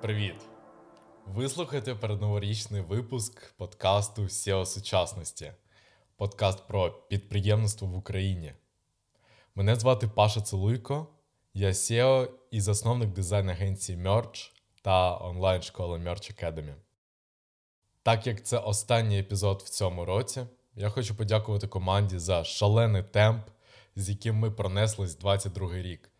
Привіт! Ви слухаєте передноворічний випуск подкасту SEO сучасності. Подкаст про підприємництво в Україні. Мене звати Паша Целуйко, я SEO і засновник дизайн-агенції Merch та онлайн-школи Merch Academy. Так як це останній епізод в цьому році, я хочу подякувати команді за шалений темп, з яким ми пронеслись 22 рік.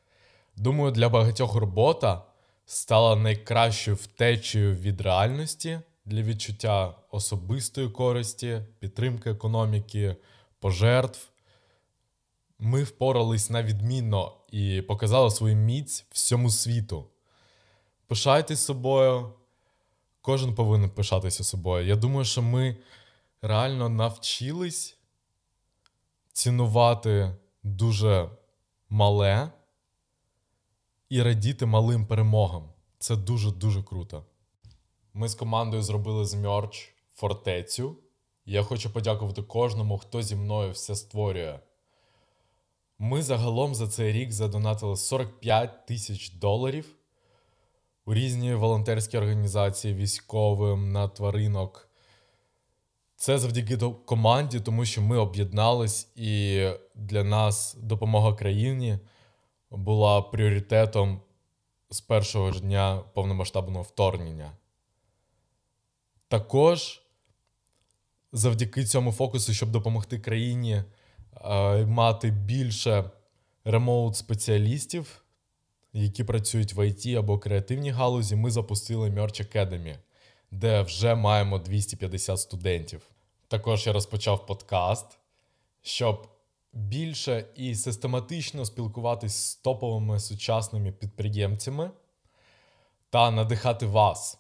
Думаю, для багатьох робота стала найкращою втечею від реальності для відчуття особистої користі, підтримки економіки, пожертв. Ми впорались на відмінно і показали свою міць всьому світу. Пишайтесь собою, кожен повинен пишатися собою. Я думаю, що ми реально навчились цінувати дуже мале і радіти малим перемогам. Це дуже-дуже круто. Ми з командою зробили з мерч фортецю. Я хочу подякувати кожному, хто зі мною все створює. Ми загалом за цей рік задонатили 45 тисяч доларів у різні волонтерські організації, військовим, на тваринок. Це завдяки команді, тому що ми об'єднались, і для нас допомога країні була пріоритетом з першого ж дня повномасштабного вторгнення. Також завдяки цьому фокусу, щоб допомогти країні е, мати більше ремоут-спеціалістів, які працюють в ІТ або креативній галузі, ми запустили Merch Academy, де вже маємо 250 студентів. Також я розпочав подкаст, щоб більше і систематично спілкуватись з топовими сучасними підприємцями та надихати вас.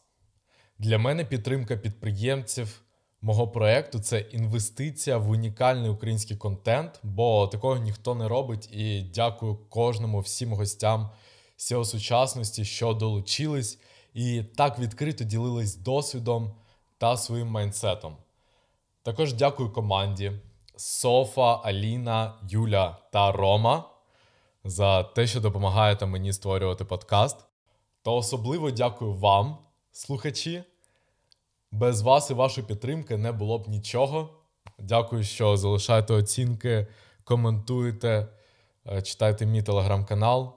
Для мене підтримка підприємців мого проєкту це інвестиція в унікальний український контент, бо такого ніхто не робить. І дякую кожному, всім гостям SEO сучасності, що долучились і так відкрито ділились досвідом та своїм майнсетом. Також дякую команді, Софа, Аліна, Юля та Рома за те, що допомагаєте мені створювати подкаст. Та особливо дякую вам, слухачі. Без вас і вашої підтримки не було б нічого. Дякую, що залишаєте оцінки, коментуєте, е, читайте мій телеграм-канал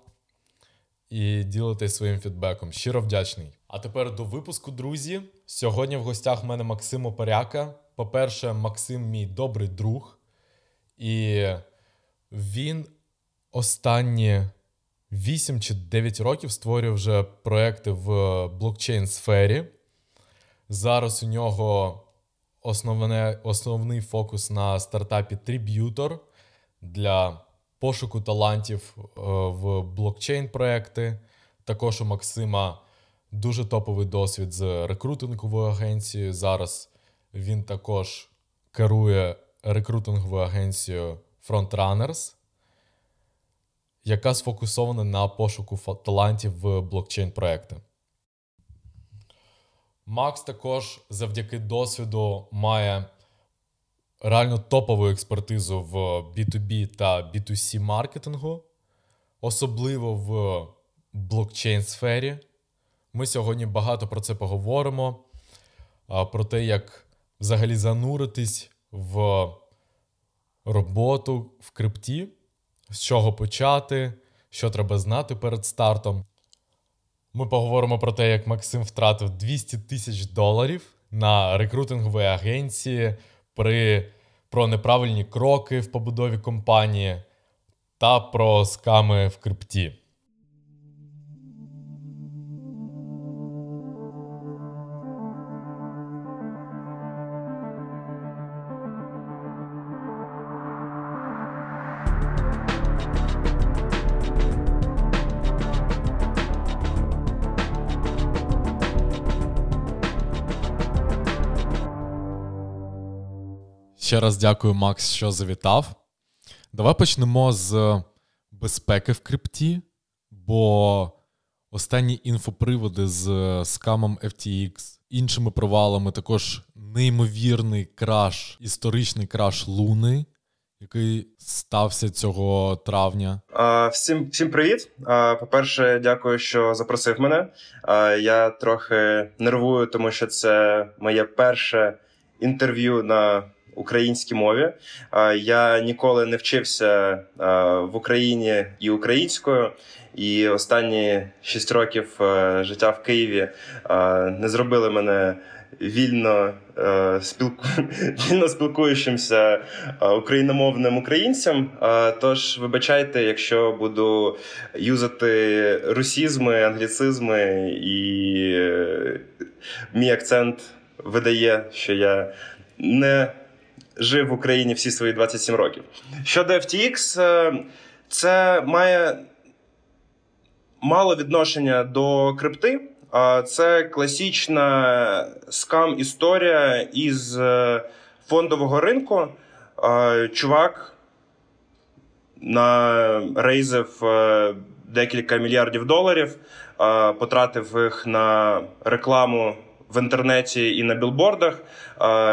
і ділитесь своїм фідбеком. Щиро вдячний. А тепер до випуску, друзі. Сьогодні в гостях в мене Максим Опоряка. По-перше, Максим мій добрий друг, і він останні 8 чи 9 років створює вже проекти в блокчейн сфері. Зараз у нього основне, основний фокус на стартапі Tributor для пошуку талантів е, в блокчейн-проекти. Також у Максима дуже топовий досвід з рекрутинговою агенцією. Зараз він також керує рекрутинговою агенцією Frontrunners, яка сфокусована на пошуку талантів в блокчейн-проекти. Макс також завдяки досвіду має реально топову експертизу в B2B та B2C маркетингу, особливо в блокчейн сфері. Ми сьогодні багато про це поговоримо, про те, як взагалі зануритись в роботу в крипті, з чого почати, що треба знати перед стартом. Ми поговоримо про те, як Максим втратив 200 тисяч доларів на рекрутинговій агенції при, про неправильні кроки в побудові компанії та про сками в крипті. Ще раз дякую, Макс, що завітав. Давай почнемо з безпеки в крипті, бо останні інфоприводи з скамом FTX, іншими провалами, також неймовірний краш, історичний краш Луни, який стався цього травня? Всім всім привіт. По-перше, дякую, що запросив мене. Я трохи нервую, тому що це моє перше інтерв'ю на українській мові. Я ніколи не вчився в Україні і українською. І останні шість років е, життя в Києві не зробили мене вільно е, спілку... вільно спілкуючимся е, україномовним українцям. Тож, вибачайте, якщо буду юзати русізми, англіцизми, і мій акцент видає, що я не жив в Україні всі свої 27 років. Щодо FTX, це має мало відношення до крипти. Це класична скам-історія із е, фондового ринку. Чувак нарейзив е, декілька мільярдів доларів, потратив їх на рекламу в інтернеті і на білбордах.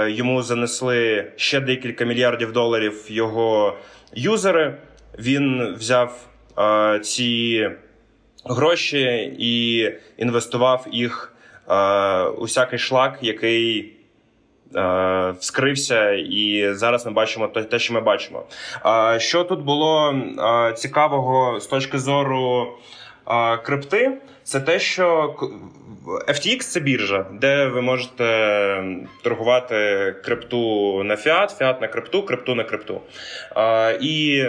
Йому занесли ще декілька мільярдів доларів його юзери. Він взяв ці гроші і інвестував їх е, у всякий шлак, який е, вскрився, і зараз ми бачимо те, що ми бачимо. Е, що тут було е, цікавого з точки зору е, крипти, це те, що FTX це біржа, де ви можете торгувати крипту на фіат, фіат на крипту, крипту на крипту. І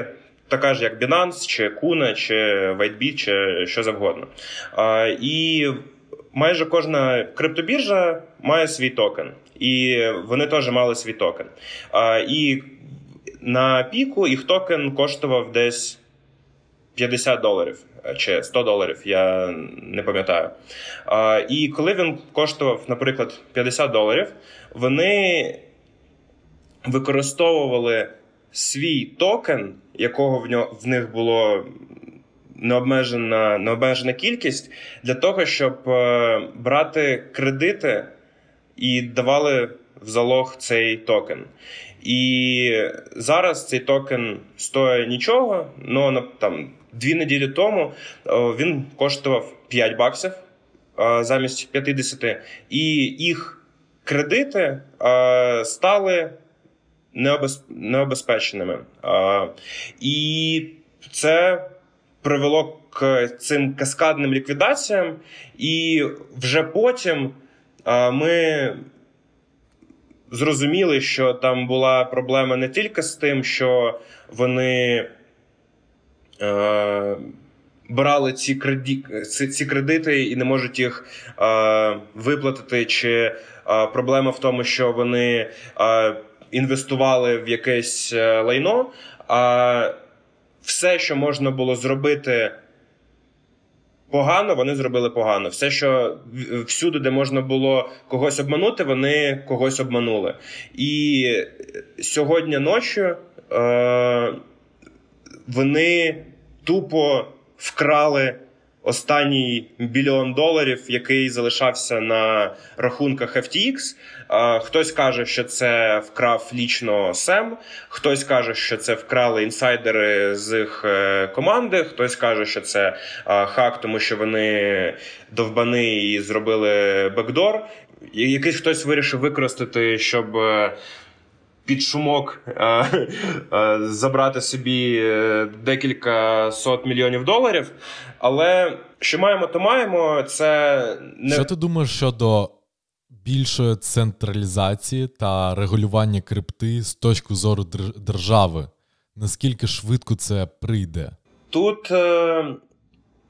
така ж, як Binance, чи Kuna, чи WhiteBit, чи що завгодно. І майже кожна криптобіржа має свій токен. І вони теж мали свій токен. І на піку їх токен коштував десь 50 доларів чи 100 доларів, я не пам'ятаю. І коли він коштував, наприклад, 50 доларів, вони використовували свій токен, якого в нього в них було необмежена необмежена кількість, для того, щоб е, брати кредити і давали в залог цей токен. І зараз цей токен стоїть нічого, але там дві неділі тому він коштував 5 баксів замість 50, і їх кредити стали необезпеченими. І це привело к цим каскадним ліквідаціям, і вже потім ми. Зрозуміли, що там була проблема не тільки з тим, що вони е, брали ці креди, ці кредити і не можуть їх е, виплатити, чи е, проблема в тому, що вони е, інвестували в якесь е, лайно, а все, що можна було зробити погано, вони зробили погано. Все, що всюди, де можна було когось обманути, вони когось обманули. І сьогодні ночі е, вони тупо вкрали останній мільйон доларів, який залишався на рахунках FTX. Хтось каже, що це вкрав лічно Сем, хтось каже, що це вкрали інсайдери з їх е, команди. Хтось каже, що це хак, тому що вони довбани і зробили бекдор. Якийсь хтось вирішив використати, щоб. Е, під шумок а, а, забрати собі е, декілька сот мільйонів доларів. Але що маємо, то маємо. Це не що ти думаєш щодо більшої централізації та регулювання крипти з точки зору держави? Наскільки швидко це прийде? Тут е,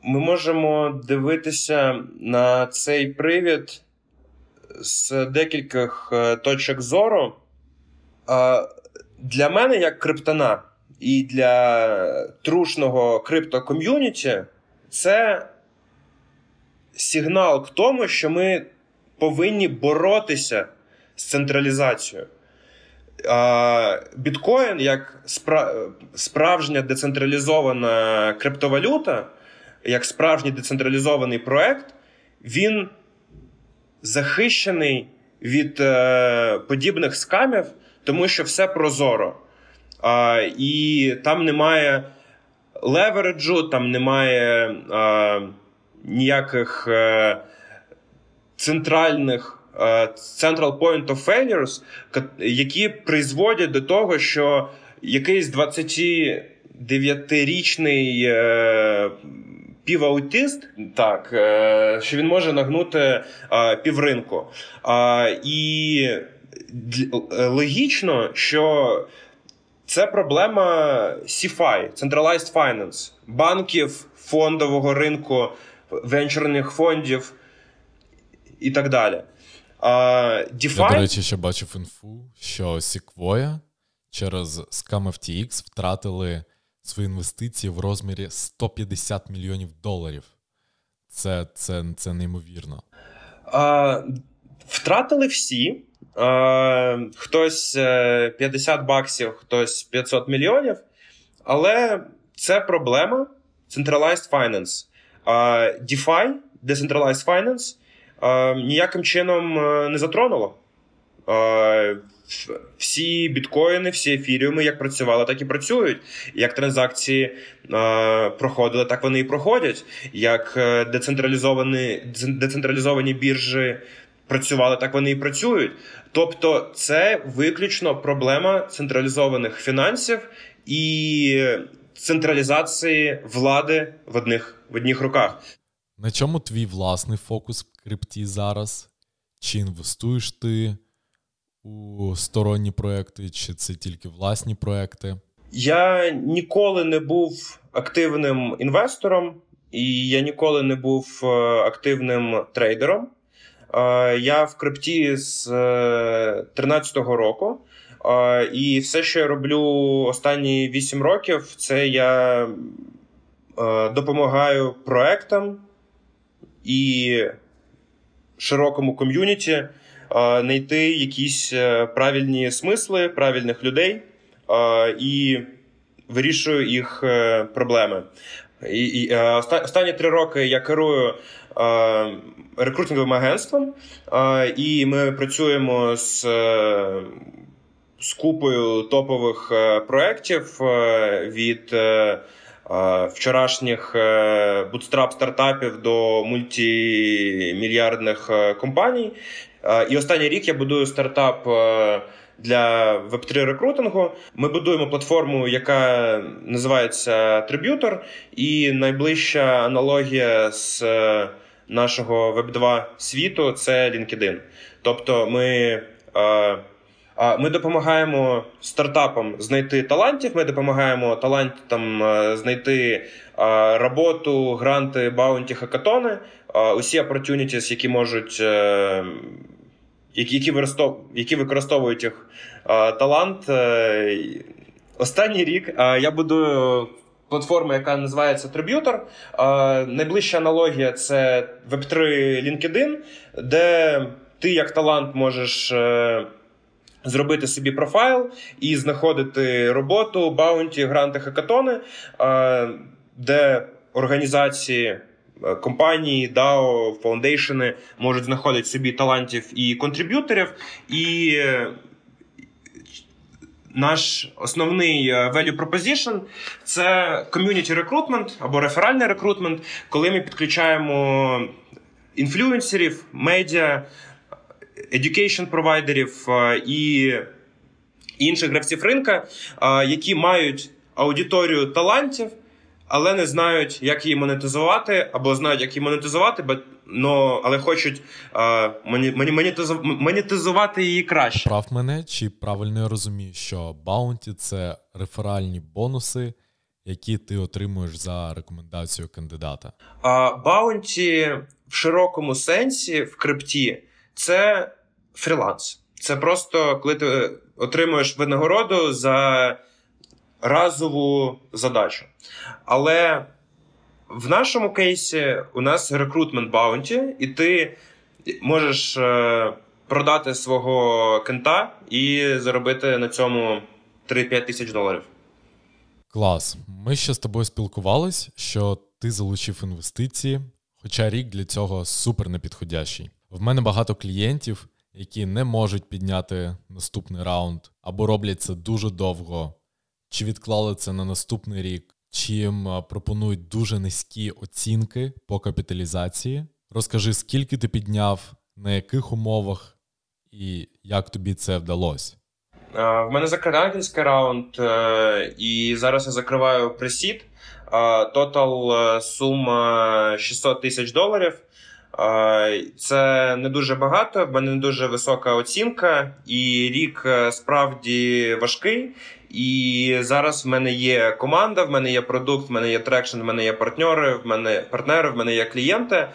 ми можемо дивитися на цей привід з декількох е, точок зору. Для мене, як криптона, і для трушного криптоком'юніті, це сигнал к тому, що ми повинні боротися з централізацією. Біткоін, як справжня децентралізована криптовалюта, як справжній децентралізований проект, він захищений від е, подібних скамів тому що все прозоро. А, І там немає левереджу, там немає а, ніяких а, е, центральних а, е, central point of failures, які призводять до того, що якийсь 29-річний е, піваутист, так, що він може нагнути півринку. І логічно, що це проблема CFI, Centralized Finance, банків, фондового ринку, венчурних фондів і так далі. DeFi... Я, до речі, ще бачив інфу, що Sequoia через Scam FTX втратили свої інвестиції в розмірі 150 мільйонів доларів. Це це, це неймовірно. А, Втратили всі. А, Хтось 50 е, баксів, хтось 500 мільйонів. Але це проблема Centralized Finance. А, DeFi, Decentralized Finance, ніяким чином е, не затронуло. Всі біткоїни, всі ефіріуми як працювали, так і працюють. Як транзакції е, проходили, так вони і проходять. Як е, децентралізовані децентралізовані біржі працювали, так вони і працюють. Тобто, це виключно проблема централізованих фінансів і централізації влади в одних в одних руках. На чому твій власний фокус в крипті зараз? Чи інвестуєш ти? у сторонні проекти, чи це тільки власні проекти? Я ніколи не був активним інвестором, і я ніколи не був е, активним трейдером. Е, я в крипті з 2013 е, року. І все, що я роблю останні 8 років, це я допомагаю проектам і широкому ком'юніті знайти якісь е, правильні смисли, правильних людей і вирішую їх е, проблеми. І, і Останні три роки я керую рекрутинговим агентством, і ми працюємо з. З купою топових е, проєктів від вчорашніх bootstrap стартапів до мультимільярдних компаній. І останній рік я будую стартап е, для Web3 рекрутингу. Ми будуємо платформу, яка називається Триб'ютор, і найближча аналогія з е, нашого Web2 світу це LinkedIn. Тобто ми. Е, ми допомагаємо стартапам знайти талантів. Ми допомагаємо талантам знайти роботу, гранти, баунті, хакатони, усі opportunities, які можуть які які, використовують їх талант. Е, останній рік я будую платформу, яка називається Tributor. Найближча аналогія це Web3 LinkedIn, де ти як талант можеш. Е, зробити собі профайл і знаходити роботу, баунті, гранти, хакатони, де організації Е, компанії, DAO, foundation 'и можуть знаходити собі талантів і contributor 'ів. І е, наш основний е, value proposition – це community recruitment або реферальний рекрутмент, коли ми підключаємо інфлюенсерів, медіа, education провайдерів і інших гравців ринка, які мають аудиторію талантів але не знають, як її монетизувати, або знають, як її монетизувати, но, але хочуть а, монетизувати її краще. Прав мене, чи правильно я розумію, що баунті це реферальні бонуси, які ти отримуєш за рекомендацію кандидата? А Баунті в широкому сенсі в крипті це фріланс. Це просто коли ти отримуєш винагороду за разову задачу. Але в нашому кейсі у нас recruitment bounty, і ти можеш е, продати свого кента і заробити на цьому 3-5 тисяч доларів. Клас. Ми ще з тобою спілкувались, що ти залучив інвестиції, хоча рік для цього супер непідходящий. В мене багато клієнтів, які не можуть підняти наступний раунд або роблять це дуже довго чи відклали це на наступний рік, чим пропонують дуже низькі оцінки по капіталізації. Розкажи, скільки ти підняв, на яких умовах і як тобі це вдалося? В мене закрив ангельський раунд, е, і зараз я закриваю pre-seed. Total е, сума 600 тисяч доларів. Це не дуже багато, в мене не дуже висока оцінка, і рік е, справді важкий. І зараз в мене є команда, в мене є продукт, в мене є traction, в мене є партнери, в мене партнери, в мене є клієнти.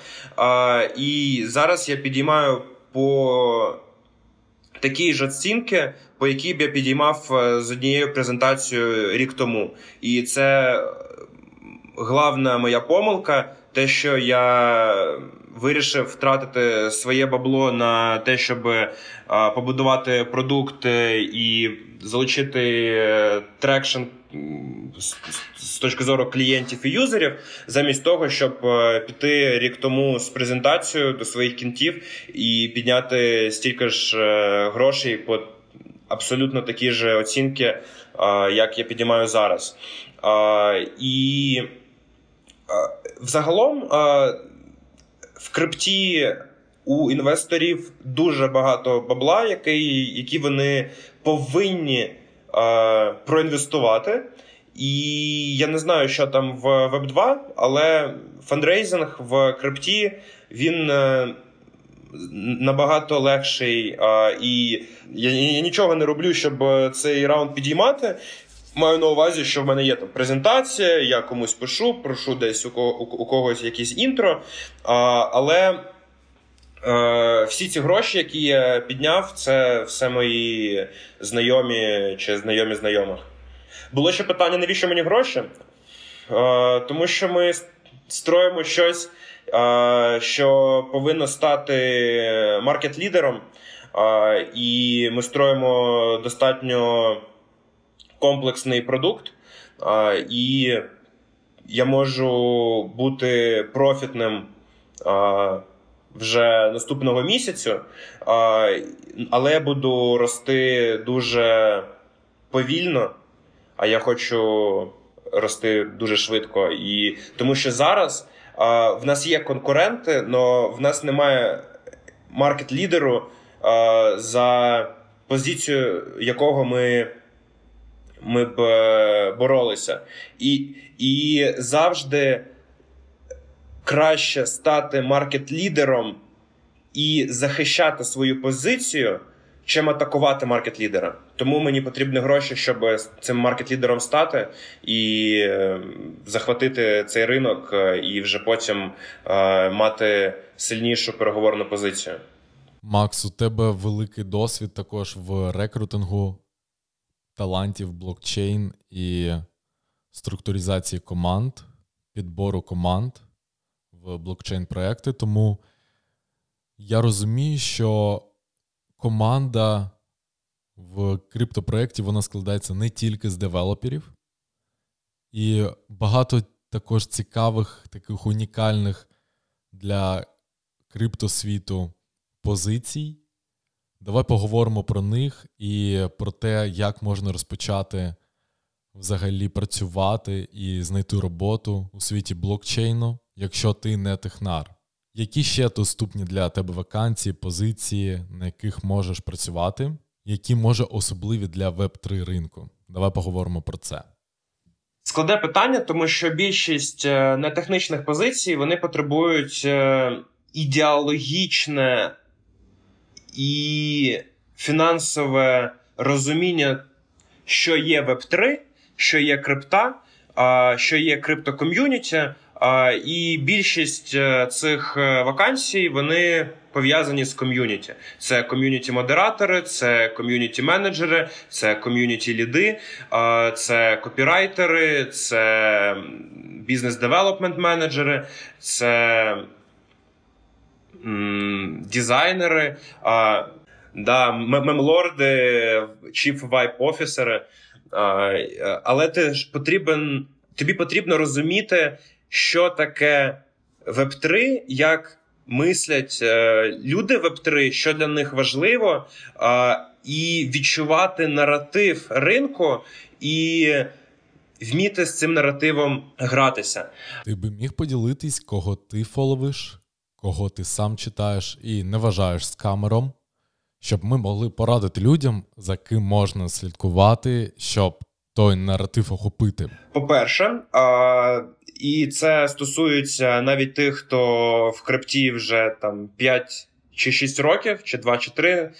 І зараз я підіймаю по такі ж оцінки, по якій б я підіймав е, з однією презентацією рік тому. І це главна моя помилка, те, що я вирішив втратити своє бабло на те, щоб побудувати продукт і залучити е, traction з точки зору клієнтів і юзерів, замість того, щоб е, піти рік тому з презентацією до своїх кінтів і підняти стільки ж е, грошей по абсолютно такі ж оцінки, як я підіймаю зараз. І взагалом в крипті у інвесторів дуже багато бабла, який, які вони повинні проінвестувати. І я не знаю, що там в Web 2, але фандрейзинг в крипті він е, набагато легший. І я, я нічого не роблю, щоб цей раунд підіймати. Маю на увазі, що в мене є там презентація, я комусь пишу, прошу десь у, у когось якісь інтро. А, Але е, всі ці гроші, які я підняв, це все мої знайомі чи знайомі знайомих. Було ще питання, навіщо мені гроші? Е, Тому що ми строїмо щось, е, що повинно стати маркет-лідером, і ми строїмо достатньо комплексний продукт, і я можу бути профітним вже наступного місяцю, але я буду рости дуже повільно, а я хочу рости дуже швидко. І тому що зараз в нас є конкуренти, але в нас немає маркет-лідеру, за позицію якого ми ми б е, боролися. І, І завжди краще стати маркет-лідером і захищати свою позицію, чим атакувати маркет-лідера. Тому мені потрібні гроші, щоб цим маркет-лідером стати і е, захватити цей ринок, е, і вже потім мати сильнішу переговорну позицію. Макс, у тебе великий досвід також в рекрутингу талантів блокчейн і структуризації команд, підбору команд в блокчейн-проекти. Тому я розумію, що команда в криптопроєкті вона складається не тільки з девелоперів, і багато також цікавих, таких унікальних для криптосвіту позицій. Давай поговоримо про них і про те, як можна розпочати взагалі працювати і знайти роботу у світі блокчейну, якщо ти не технар. Які ще доступні для тебе вакансії, позиції, на яких можеш працювати, які може особливі для Web3 ринку? Давай поговоримо про це. Складе питання, тому що більшість е, нетехнічних позицій вони потребують е, ідеологічне і фінансове розуміння, що є Web3, що є крипта, що є криптоком'юніті. І більшість е, цих е, вакансій вони пов'язані з ком'юніті. Це ком'юніті-модератори, це ком'юніті-менеджери, це ком'юніті-ліди, це копірайтери, це бізнес-девелопмент менеджери, це дизайнери, да, мемлорди, chief vibe офісери. Але ти ж потрібен, тобі потрібно розуміти, що таке Web3 як мислять е, люди Web3, що для них важливо, і відчувати наратив ринку і вміти з цим наративом гратися. Ти би міг поділитись, кого ти follow 'иш, кого ти сам читаєш і не вважаєш скамером, щоб ми могли порадити людям, за ким можна слідкувати, щоб той наратив охопити. По-перше, а, і це стосується навіть тих, хто в крипті вже там 5 чи 6 років, чи 2 чи 3,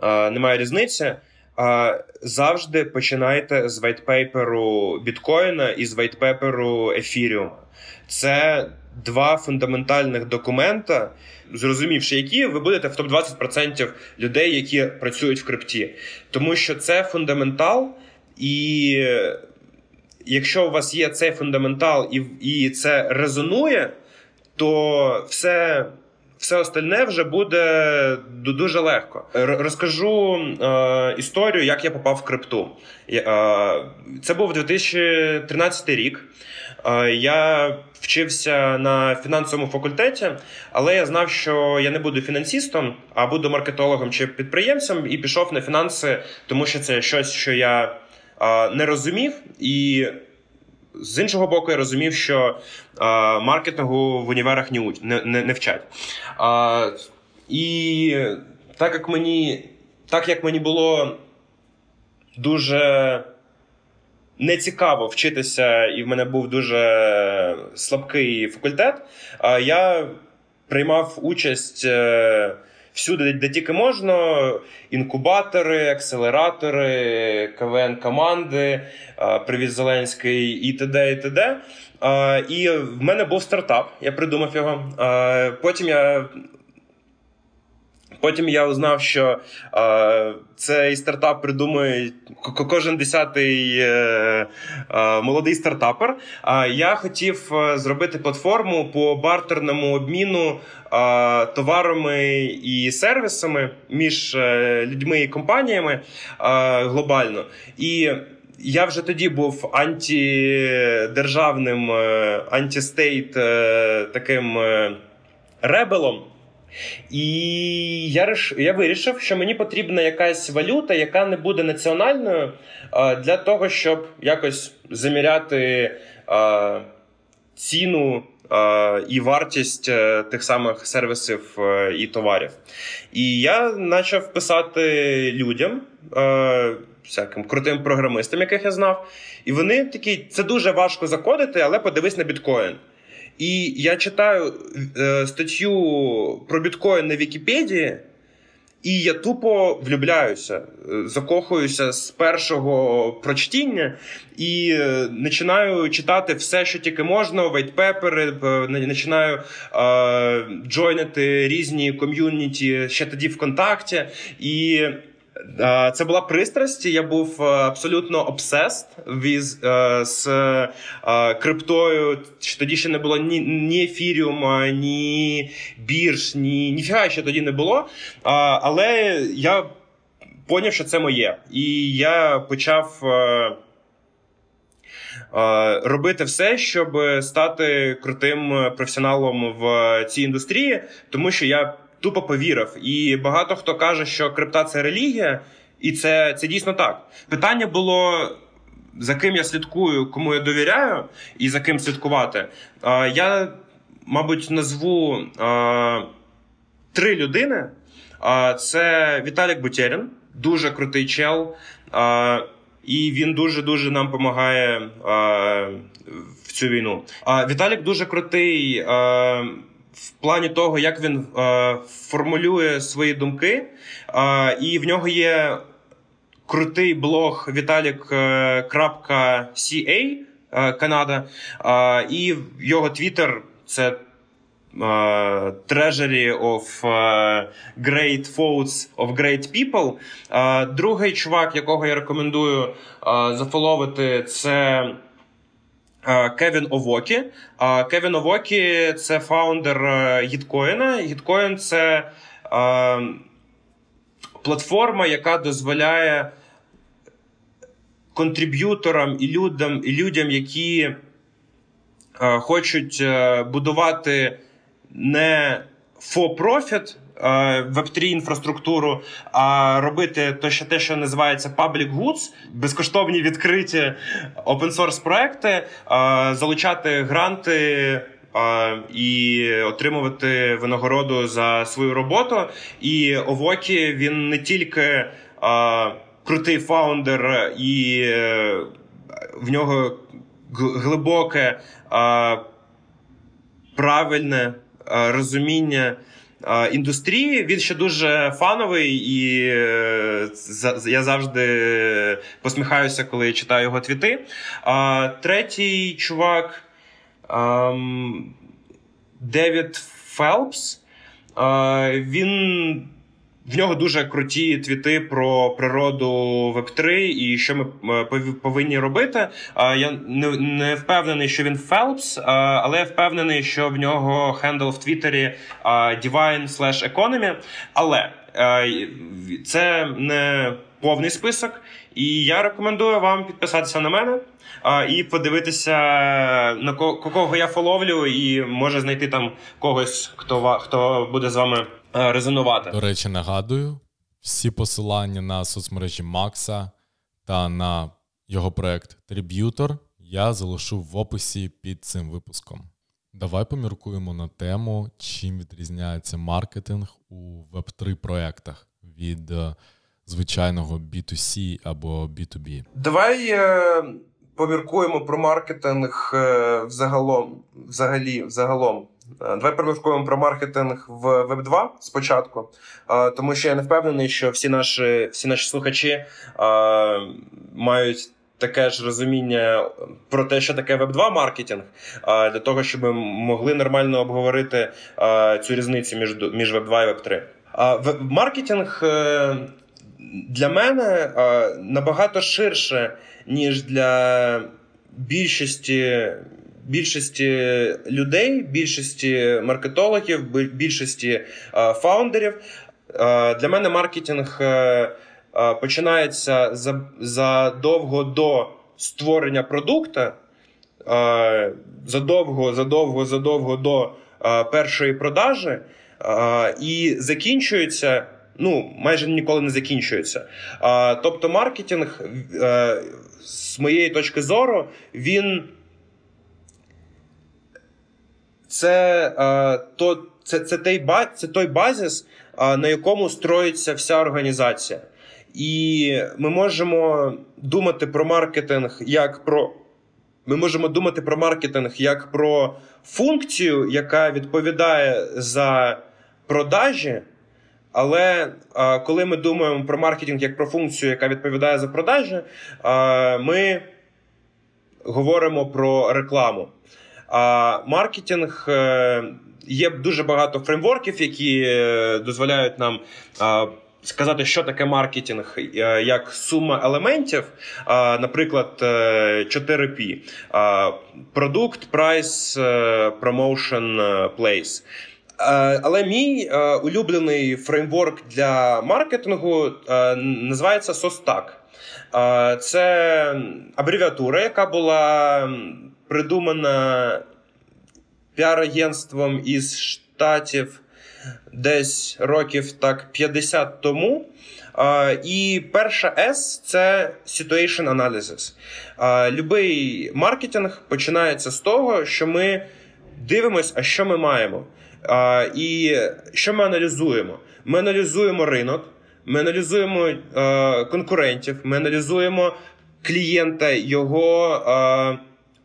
а, немає різниці. А, Завжди починайте з whitepaper 'у біткоїна і з whitepaper 'у ефіріума. Це два фундаментальних документа, зрозумівши, які ви будете в топ 20% людей, які працюють в крипті, тому що це фундаментал, і якщо у вас є цей фундаментал і і це резонує, то все все остальне вже буде дуже легко. Розкажу е, історію, як я попав в крипту. Е, це був 2013 рік. Е, я вчився на фінансовому факультеті, але я знав, що я не буду фінансистом, а буду маркетологом чи підприємцем, і пішов на фінанси, тому що це щось, що я не розумів і. З іншого боку, я розумів, що маркетингу в універах не не, не, вчать. А, І так як мені так як мені було дуже нецікаво вчитися, і в мене був дуже слабкий факультет, я приймав участь. Е, всюди, де тільки можна: інкубатори, акселератори, КВН команди, Привіт Зеленський і т.д. і т.д. І в мене був стартап, я придумав його. Потім я Потім я узнав, що е, цей стартап придумує кожен десятий е, е, молодий стартапер. А я хотів е, зробити платформу по бартерному обміну е, товарами і сервісами між е, людьми і компаніями глобально. І я вже тоді був антидержавним антистейт таким ребелом. І я я вирішив, що мені потрібна якась валюта, яка не буде національною, для того, щоб якось заміряти ціну і вартість е, тих самих сервісів е, і товарів. І я почав писати людям. Всяким крутим програмистам, яких я знав, і вони такі: це дуже важко закодити, але подивись на біткоін. І я читаю е, статтю про біткоін на Вікіпедії, і я тупо влюбляюся, е, закохуюся з першого прочтіння і е, починаю читати все, що тільки можна, вейтпепери, починаю е, джойнити різні ком'юніті ще тоді ВКонтакті. І це була пристрасть. Я був е, абсолютно обсест е, з е, криптою. Тоді ще не було ні ні ефіріума, ні бірж, ні ніфіга ще тоді не було. Але я поняв, що це моє. І я почав. Робити все, щоб стати крутим професіоналом в цій індустрії, тому що я тупо повірив. І багато хто каже, що крипта це релігія, і це, це дійсно так. Питання було. За ким я слідкую, кому я довіряю, і за ким слідкувати. Я, мабуть, назву три людини. Це Віталік Бутерін, дуже крутий чел, і він дуже дуже нам допомагає в цю війну. Віталік дуже крутий в плані того, як він е, формулює свої думки, е, і в нього є крутий блог Vitalik.ca е, Канада, е, і його твіттер це. Uh, treasury of great thoughts of great people. Другий чувак, якого я рекомендую за follow 'ити, це Е, Кевін Овокі. Е, Кевін Овокі це founder е, Gitcoin 'а. Gitcoin це платформа, яка дозволяє contributor 'ам і людям, і людям, які хочуть будувати не for profit Web3 інфраструктуру, а робити то, що те, що називається Public Goods, безкоштовні відкриті open source проекти, залучати гранти. І отримувати винагороду за свою роботу. І Овокі він не тільки а, крутий фаундер, і е, в нього глибоке, а, правильне розуміння індустрії. Він ще дуже фановий, і е, я завжди посміхаюся, коли читаю його твіти. Третій чувак Девід Фелпс. Він в нього дуже круті твіти про природу Web3 і що ми е, повинні робити. Я не впевнений, що він Фелпс, але я впевнений, що в нього handle в Твіттері Divine slash Economy. Але е, це не повний список, і я рекомендую вам підписатися на мене. І подивитися на кого я фоловлю, і може знайти там когось, хто хто буде з вами Е, резонувати. До речі, нагадую, всі посилання на соцмережі Макса та на його проект Tributor я залишу в описі під цим випуском. Давай поміркуємо на тему, чим відрізняється маркетинг у Web3 проектах від е, звичайного B2C або B2B. Давай е, поміркуємо про маркетинг е, взагалом, взагалі, взагалом. Е, давай поміркуємо про маркетинг в Web 2 спочатку, е, тому що я не впевнений, що всі наші всі наші слухачі е, мають таке ж розуміння про те, що таке Web 2 маркетинг, для того, щоб ми могли нормально обговорити цю різницю між між Web 2 і Web 3. Маркетинг для мене набагато ширше, ніж для більшості більшості людей, більшості маркетологів, більшості е, фаундерів. Е, для мене маркетинг е, починається задовго до створення продукта, задовго, задовго, задовго до першої продажі, і закінчується. Ну, майже ніколи не закінчується. Тобто, маркетинг, з моєї точки зору, він це е, то, це, це, той, це той базис, е, на якому строїться вся організація. І ми можемо думати про маркетинг як про. Ми можемо думати про маркетинг як про функцію, яка відповідає за продажі. Але а, е, коли ми думаємо про маркетинг як про функцію, яка відповідає за продажі, а, ми говоримо про рекламу. Маркетинг е, є дуже багато фреймворків, які е, дозволяють нам. Сказати, що таке маркетинг, е, як сума елементів, наприклад, 4P: продукт, прайс, промоушен, плейс. Але мій улюблений фреймворк для маркетингу називається SOSTAG. Це абревіатура, яка була придумана піар-агентством із штатів десь років так 50 тому. Uh, і перша S це situation analysis. Uh, Любий маркетинг починається з того, що ми дивимося, а що ми маємо. Uh, і що ми аналізуємо? Ми аналізуємо ринок, ми аналізуємо конкурентів, ми аналізуємо клієнта, його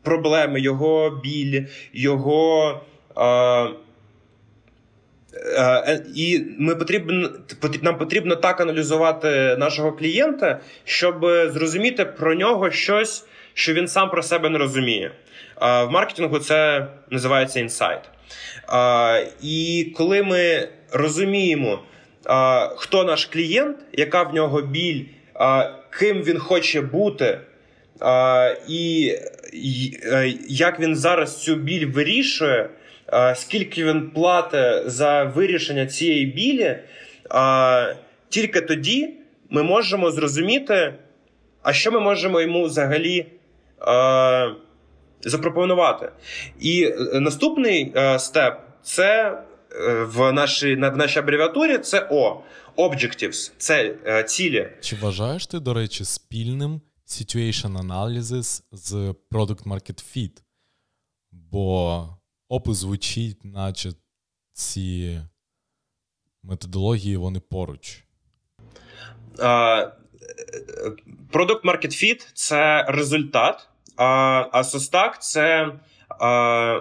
проблеми, його біль, його. А, е, і ми потрібно нам потрібно так аналізувати нашого клієнта, щоб зрозуміти про нього щось, що він сам про себе не розуміє. В маркетингу це називається інсайт. І коли ми розуміємо, хто наш клієнт, яка в нього біль, ким він хоче бути, і Е, як він зараз цю біль вирішує, скільки він платить за вирішення цієї білі, тільки тоді ми можемо зрозуміти, а що ми можемо йому взагалі запропонувати. І е, наступний е, степ це в нашій в нашій абревіатурі це О. Objectives – це е, цілі. Чи вважаєш ти, до речі, спільним situation analysis з Product Market Fit? Бо опис звучить, наче ці методології вони поруч. Product Market Fit – це результат, а Состак це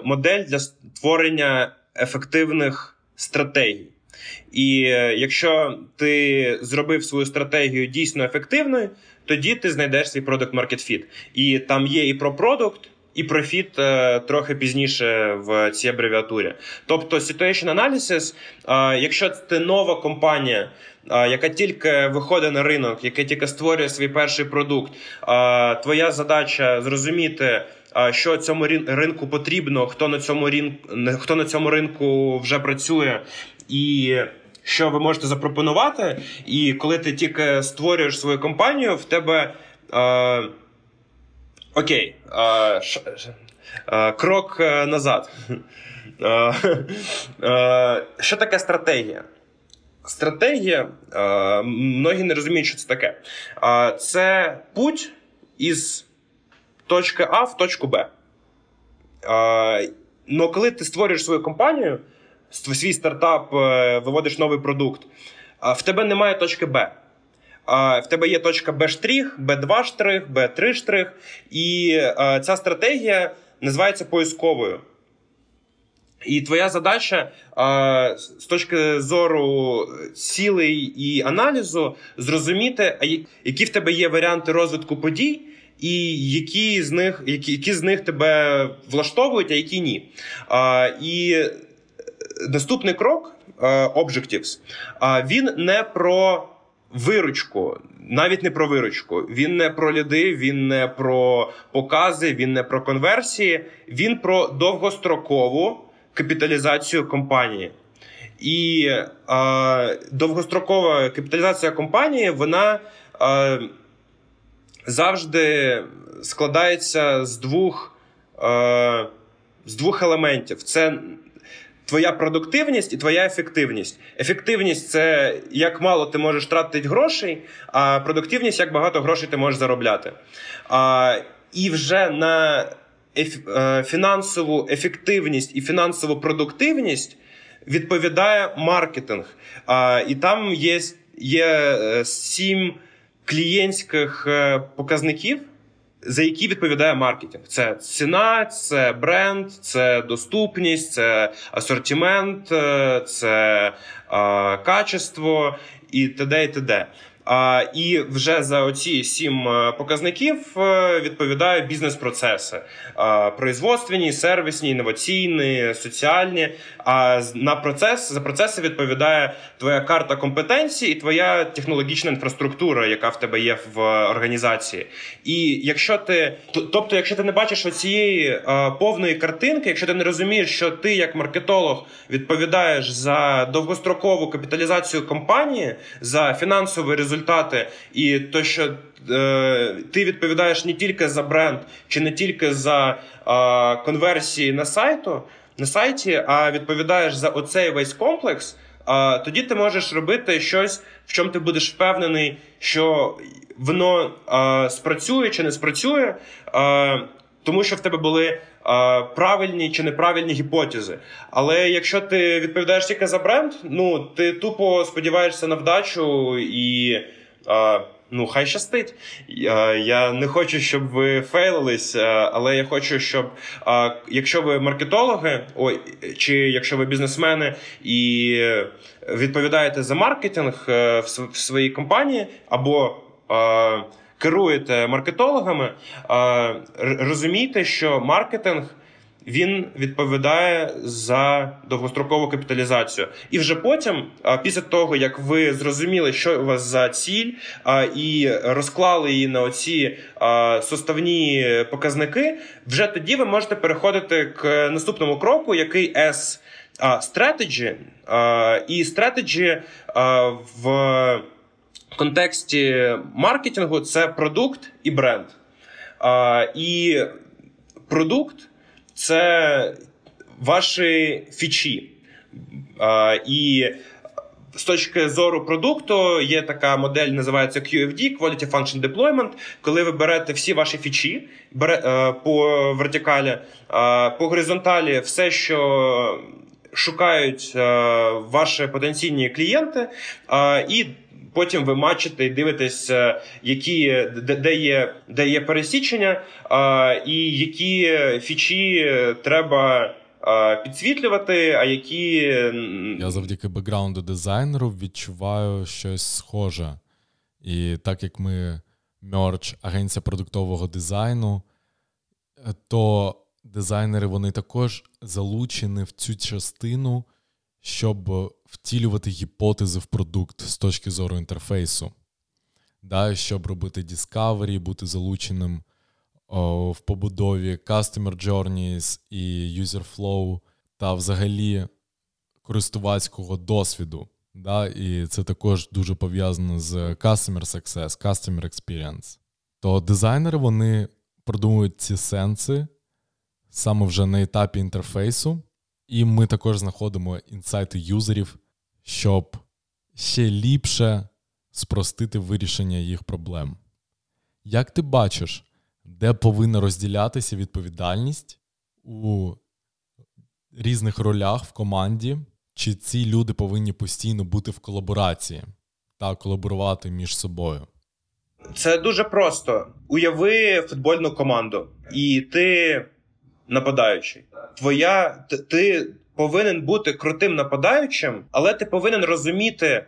модель для створення ефективних стратегій. І е, якщо ти зробив свою стратегію дійсно ефективною, тоді ти знайдеш свій продукт Market Fit. І там є і про продукт, і про фіт е, трохи пізніше в цій абревіатурі. Тобто, situation analysis, е, якщо ти нова компанія, яка тільки виходить на ринок, яка тільки створює свій перший продукт, твоя задача зрозуміти. Що цьому ринку потрібно, хто на цьому ринку, хто на цьому ринку вже працює, і що ви можете запропонувати. І коли ти тільки створюєш свою компанію, в тебе. Е, Окей. Е, ш, е, крок е, назад. Е, е, що таке стратегія? Стратегія, многі не розуміють, що це таке. Це путь із точки А в точку Б. Е, Но коли ти створюєш свою компанію, свій стартап, е, виводиш новий продукт, в тебе немає точки Б. В тебе є точка Б штрих, Б2 штрих, Б3 штрих, і е, ця стратегія називається поисковою. І твоя задача з точки зору цілей і аналізу зрозуміти, які в тебе є варіанти розвитку подій, і які з них які, які з них тебе влаштовують, а які ні. І наступний крок е, Objectives, він не про виручку, навіть не про виручку. Він не про ліди, він не про покази, він не про конверсії, він про довгострокову капіталізацію компанії. І е, довгострокова капіталізація компанії, вона е, завжди складається з двох е, з двох елементів. Це твоя продуктивність і твоя ефективність. Ефективність це як мало ти можеш тратити грошей, а продуктивність як багато грошей ти можеш заробляти. А, І вже на е, фінансову ефективність і фінансову продуктивність відповідає маркетинг. А, І там є, є е, сім клієнтських е, показників за які відповідає маркетинг. Це ціна, це бренд, це доступність, це асортимент, е, це е, качество і т.д. і т.д. І вже за оці сім е, показників е, відповідають бізнес-процеси: производственні, сервісні, інноваційні, соціальні. А на процес за процеси відповідає твоя карта компетенцій і твоя технологічна інфраструктура, яка в тебе є в організації. І якщо ти тобто, якщо ти не бачиш оцієї повної картинки, якщо ти не розумієш, що ти як маркетолог відповідаєш за довгострокову капіталізацію компанії, за фінансовий результат результати, і то, що е, ти відповідаєш не тільки за бренд, чи не тільки за е, конверсії на сайту, на сайті, а відповідаєш за оцей весь комплекс. А тоді ти можеш робити щось, в чому ти будеш впевнений, що воно а, спрацює чи не спрацює, а, тому що в тебе були правильні чи неправильні гіпотези. Але якщо ти відповідаєш тільки за бренд, ну ти тупо сподіваєшся на вдачу і. Ну, хай щастить. Я не хочу, щоб ви фейлились, але я хочу, щоб якщо ви маркетологи, чи якщо ви бізнесмени і відповідаєте за маркетинг е, в своїй компанії, або керуєте маркетологами, розумійте, що маркетинг він відповідає за довгострокову капіталізацію. І вже потім, після того як ви зрозуміли, що у вас за ціль, і розклали її на оці составні показники, вже тоді ви можете переходити к наступному кроку, який S strategy. І strategy в контексті маркетингу це продукт і бренд. І продукт це ваші фічі, І з точки зору продукту є така модель, називається QFD Quality Function Deployment, коли ви берете всі ваші фічі бере, по вертикалі, по горизонталі, все, що шукають ваші потенційні клієнти, і Потім ви мачите і дивитесь, які де, є де є пересічення, і які фічі треба підсвітлювати, а які. Я завдяки бекграунду дизайнеру відчуваю щось схоже. І так як ми мерч, агенція продуктового дизайну, то дизайнери вони також залучені в цю частину, щоб втілювати гіпотези в продукт з точки зору інтерфейсу. Да, Щоб робити Discovery, бути залученим в побудові Customer Journeys і User Flow та взагалі користувацького досвіду. Да? І це також дуже пов'язано з Customer Success, Customer Experience. То дизайнери вони продумують ці сенси саме вже на етапі інтерфейсу, і ми також знаходимо інсайти юзерів, щоб ще ліпше спростити вирішення їх проблем. Як ти бачиш, де повинна розділятися відповідальність у різних ролях в команді, чи ці люди повинні постійно бути в колаборації та колаборувати між собою? Це дуже просто. Уяви футбольну команду, і ти нападаючий. Твоя ти повинен бути крутим нападаючим, але ти повинен розуміти.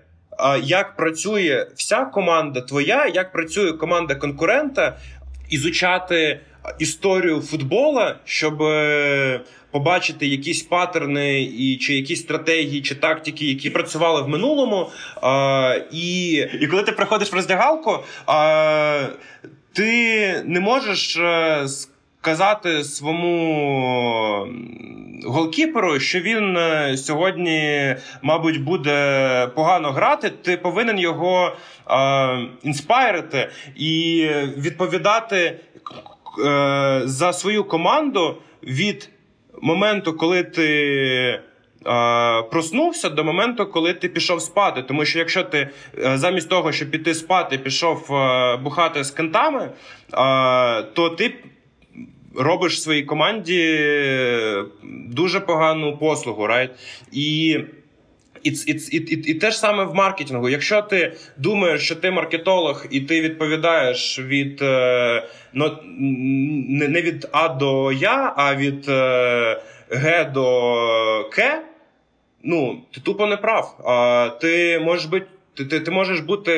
Як працює вся команда твоя, як працює команда конкурента, ізучати історію футбола, щоб е, побачити якісь паттерни і чи якісь стратегії чи тактики, які працювали в минулому. І і коли ти приходиш в роздягалку, ти не можеш е, сказати своєму голкіперу, що він е, сьогодні, мабуть, буде погано грати. Ти повинен його е, інспайрити і відповідати е, за свою команду від моменту, коли ти. Проснувся до моменту, коли ти пішов спати. Тому що якщо ти замість того, щоб піти спати, пішов бухати з кентами, то ти робиш своїй команді дуже погану послугу, right? І і, і, і, і, і те ж саме в маркетингу. Якщо ти думаєш, що ти маркетолог, і ти відповідаєш від е, ну, не від А до Я, а від е, Г до К, ну, ти тупо не прав. А ти можеш бути. Ти, ти ти, можеш бути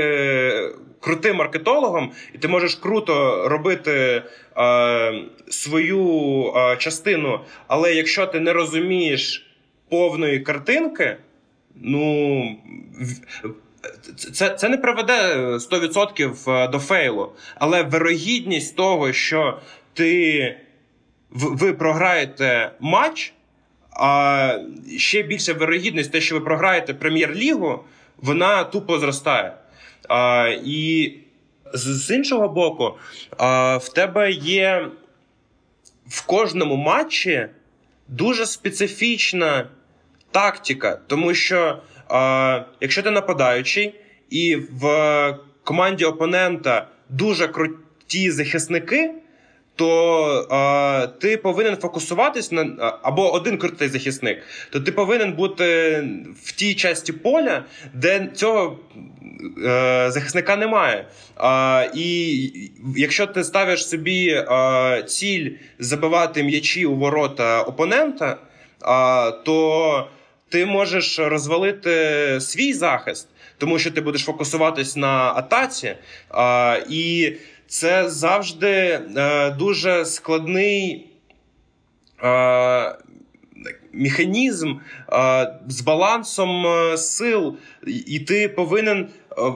крутим маркетологом, і ти можеш круто робити е, свою е, частину, але якщо ти не розумієш повної картинки, ну це це не приведе 100% е, до фейлу. Але вирогідність того, що ти ви програєте матч, а ще більше вирогідність, те, що ви програєте прем'єр-лігу, вона тупо зростає. А, І з іншого боку, а, в тебе є в кожному матчі дуже специфічна тактика, тому що а, якщо ти нападаючий, і в команді опонента дуже круті захисники то а, ти повинен фокусуватись на або один крутий захисник, то ти повинен бути в тій часті поля, де цього е, захисника немає. А, І якщо ти ставиш собі а, ціль забивати м'ячі у ворота опонента, а, то ти можеш розвалити свій захист, тому що ти будеш фокусуватись на атаці. А, І це завжди е, дуже складний е, механізм е, з балансом е, сил, і ти повинен. Е,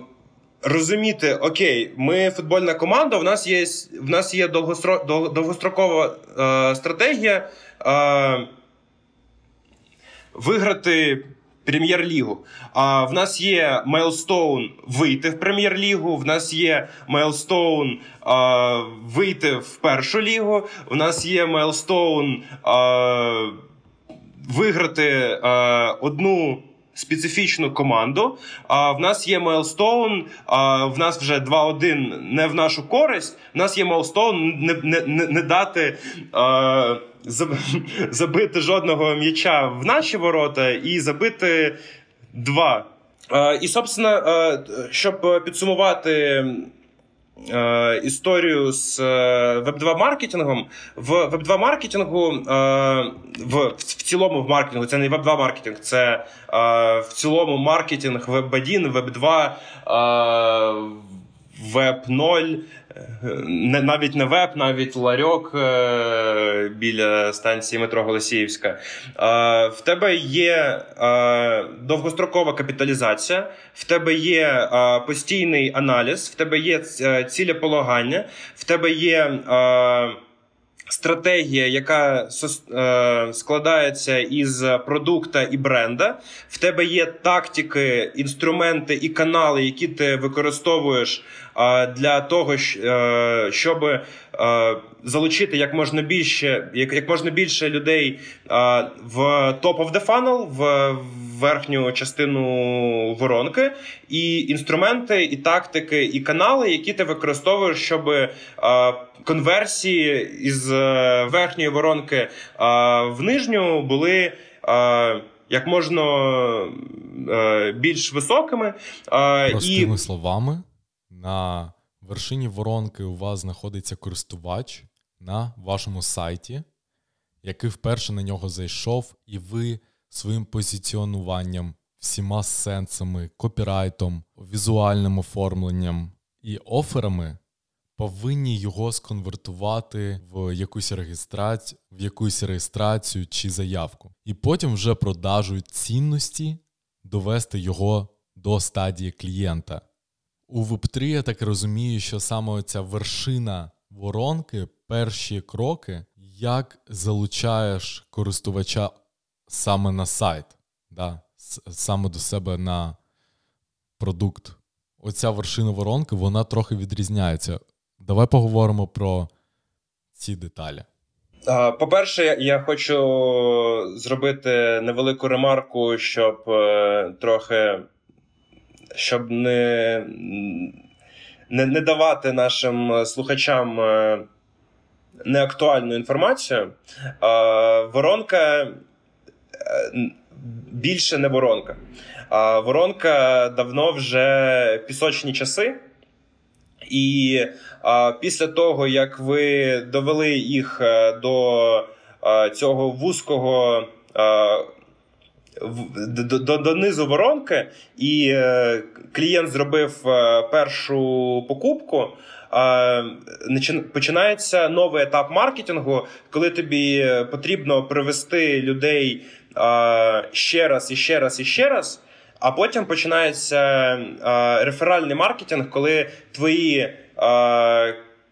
розуміти, окей, ми футбольна команда. В нас є в нас є довгострокова е, стратегія е, виграти Прем'єр-лігу. А в нас є milestone вийти в прем'єр-лігу. В нас є milestone вийти в першу лігу. В нас є milestone виграти одну специфічну команду. А в нас є milestone, а в нас вже 2-1 не в нашу користь. В нас є milestone не не, не, дати а, забити жодного м'яча в наші ворота і забити два. І, собственно, щоб підсумувати. Історію з веб 2 маркетингом в веб 2 маркетингу в в цілому в маркетингу це не веб 2 маркетинг, це в цілому маркетинг web 1 web 2 веб 0, не, навіть не веб, навіть ларьок е, біля станції метро Голосіївська. Е, в тебе є е, довгострокова капіталізація, в тебе є е, постійний аналіз, в тебе є е, цілеполагання, в тебе є. Стратегія, яка е, складається із продукта і бренда. В тебе є тактики, інструменти і канали, які ти використовуєш е, для того, е, щоб залучити як можна більше, як, можна більше людей в top of the funnel, в верхню частину воронки, і інструменти, і тактики, і канали, які ти використовуєш, щоб е, конверсії із е, верхньої воронки е, в нижню були. Як можна більш високими. Простими і... словами, на вершині воронки у вас знаходиться користувач на вашому сайті, який вперше на нього зайшов, і ви своїм позиціонуванням, всіма сенсами, копірайтом, візуальним оформленням і оферами повинні його сконвертувати в якусь реєстрацію, в якусь реєстрацію чи заявку. І потім вже продажують цінності довести його до стадії клієнта. У Web3 я так розумію, що саме ця вершина воронки, перші кроки, як залучаєш користувача саме на сайт, да, саме до себе на продукт. Оця вершина воронки, вона трохи відрізняється. Давай поговоримо про ці деталі. По-перше, я хочу зробити невелику ремарку, щоб е, трохи щоб не не, не давати нашим слухачам е, неактуальну інформацію. Воронка більше не воронка. А воронка давно вже пісочні часи. І а, після того, як ви довели їх е, до а, цього вузького а, до, до, до низу воронки, і е, клієнт зробив е, першу покупку. Починається новий етап маркетингу, коли тобі потрібно привести людей ще раз і ще раз і ще раз. А потім починається реферальний маркетинг, коли твої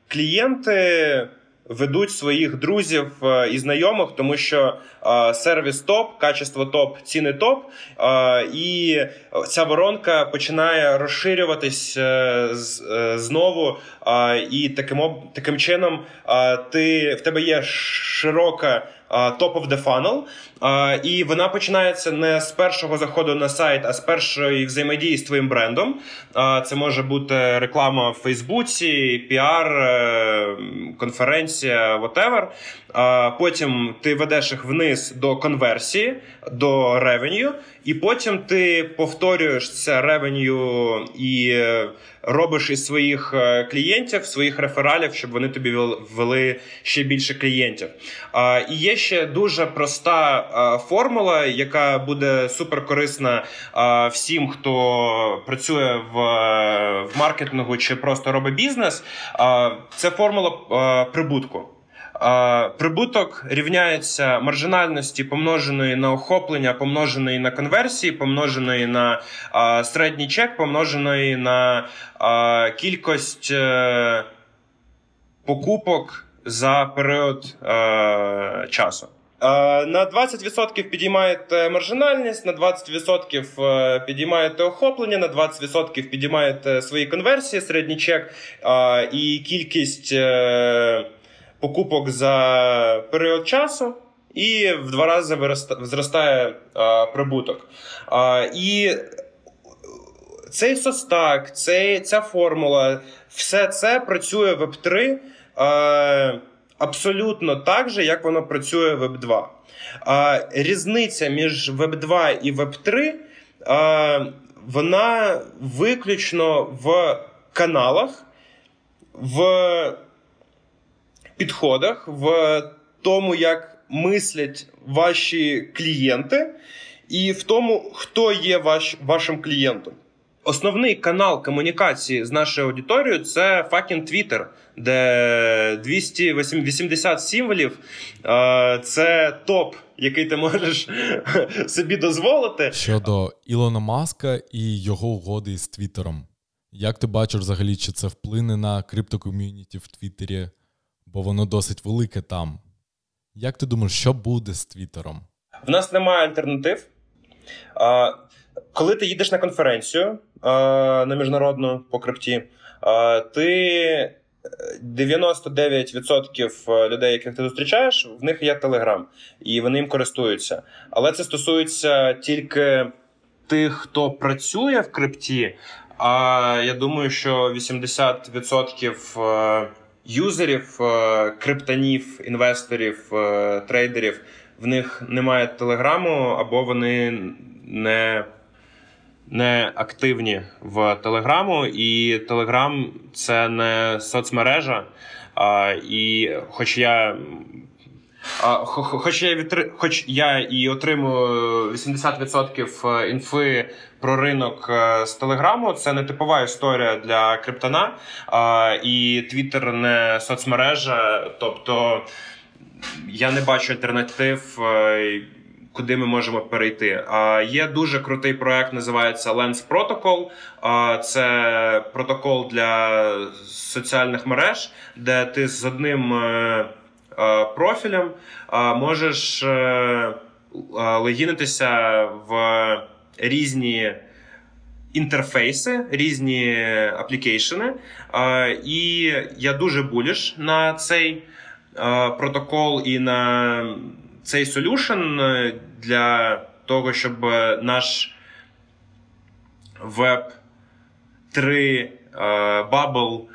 клієнти ведуть своїх друзів е, і знайомих, тому що е, сервіс топ, качество топ, ціни топ, е, і ця воронка починає розширюватись знову. І таким таким чином ти в тебе є широка top of the funnel, і вона починається не з першого заходу на сайт, а з першої взаємодії з твоїм брендом. Це може бути реклама в Фейсбуці, піар, е, конференція, whatever. Потім ти ведеш їх вниз до конверсії, до revenue, і потім ти повторюєш це revenue і е, робиш із своїх е, клієнтів, своїх рефералів, щоб вони тобі ввели ще більше клієнтів. І є ще дуже проста формула, яка буде суперкорисна всім, хто працює в маркетингу чи просто робить бізнес. Це формула прибутку. Прибуток рівняється маржинальності, помноженої на охоплення, помноженої на конверсії, помноженої на середній чек, помноженої на кількість е, покупок за період а, часу. На 20% підіймаєте маржинальність, на 20% е, підіймаєте охоплення, на 20% підіймаєте свої конверсії, середній чек і кількість. Покупок за період часу. і в два рази зростає а, прибуток. А, І цей состак, цей, ця формула, все це працює в Web3 а, абсолютно так же, як воно працює в Web2. А, Різниця між Web2 і Web3 а, вона виключно в каналах, в підходах, в тому, як мислять ваші клієнти, і в тому, хто є ваш, вашим клієнтом. Основний канал комунікації з нашою аудиторією це fucking Twitter, де 280 символів це топ, який ти можеш собі дозволити. Щодо Ілона Маска і його угоди з Твіттером. Як ти бачиш взагалі, чи це вплине на криптоком'юніті в Твіттері? Бо воно досить велике там. Як ти думаєш, що буде з Твіттером? В нас немає альтернатив. Коли ти їдеш на конференцію на міжнародну по крипті, ти 99% людей, яких ти зустрічаєш, в них є Телеграм, і вони їм користуються. Але це стосується тільки тих, хто працює в крипті. А я думаю, що 80% юзерів, е, криптонів, інвесторів, е, трейдерів в них немає телеграму, або вони не не активні в Телеграму, і Телеграм це не соцмережа. А, І хоч я Хоч я відтри... хоч я і отримую 80% е, інфи про ринок е, з телеграму, це не типова історія для криптона, і Твіттер не соцмережа. Тобто я не бачу альтернатив. Е, куди ми можемо перейти? А є дуже крутий проект, називається Lens Protocol. Це протокол для соціальних мереж, де ти з одним профілем, е, можеш е, логінитися в різні. Інтерфейси, різні аплікейшени. І я дуже буліш на цей протокол і на цей solution для того, щоб наш веб 3 bubble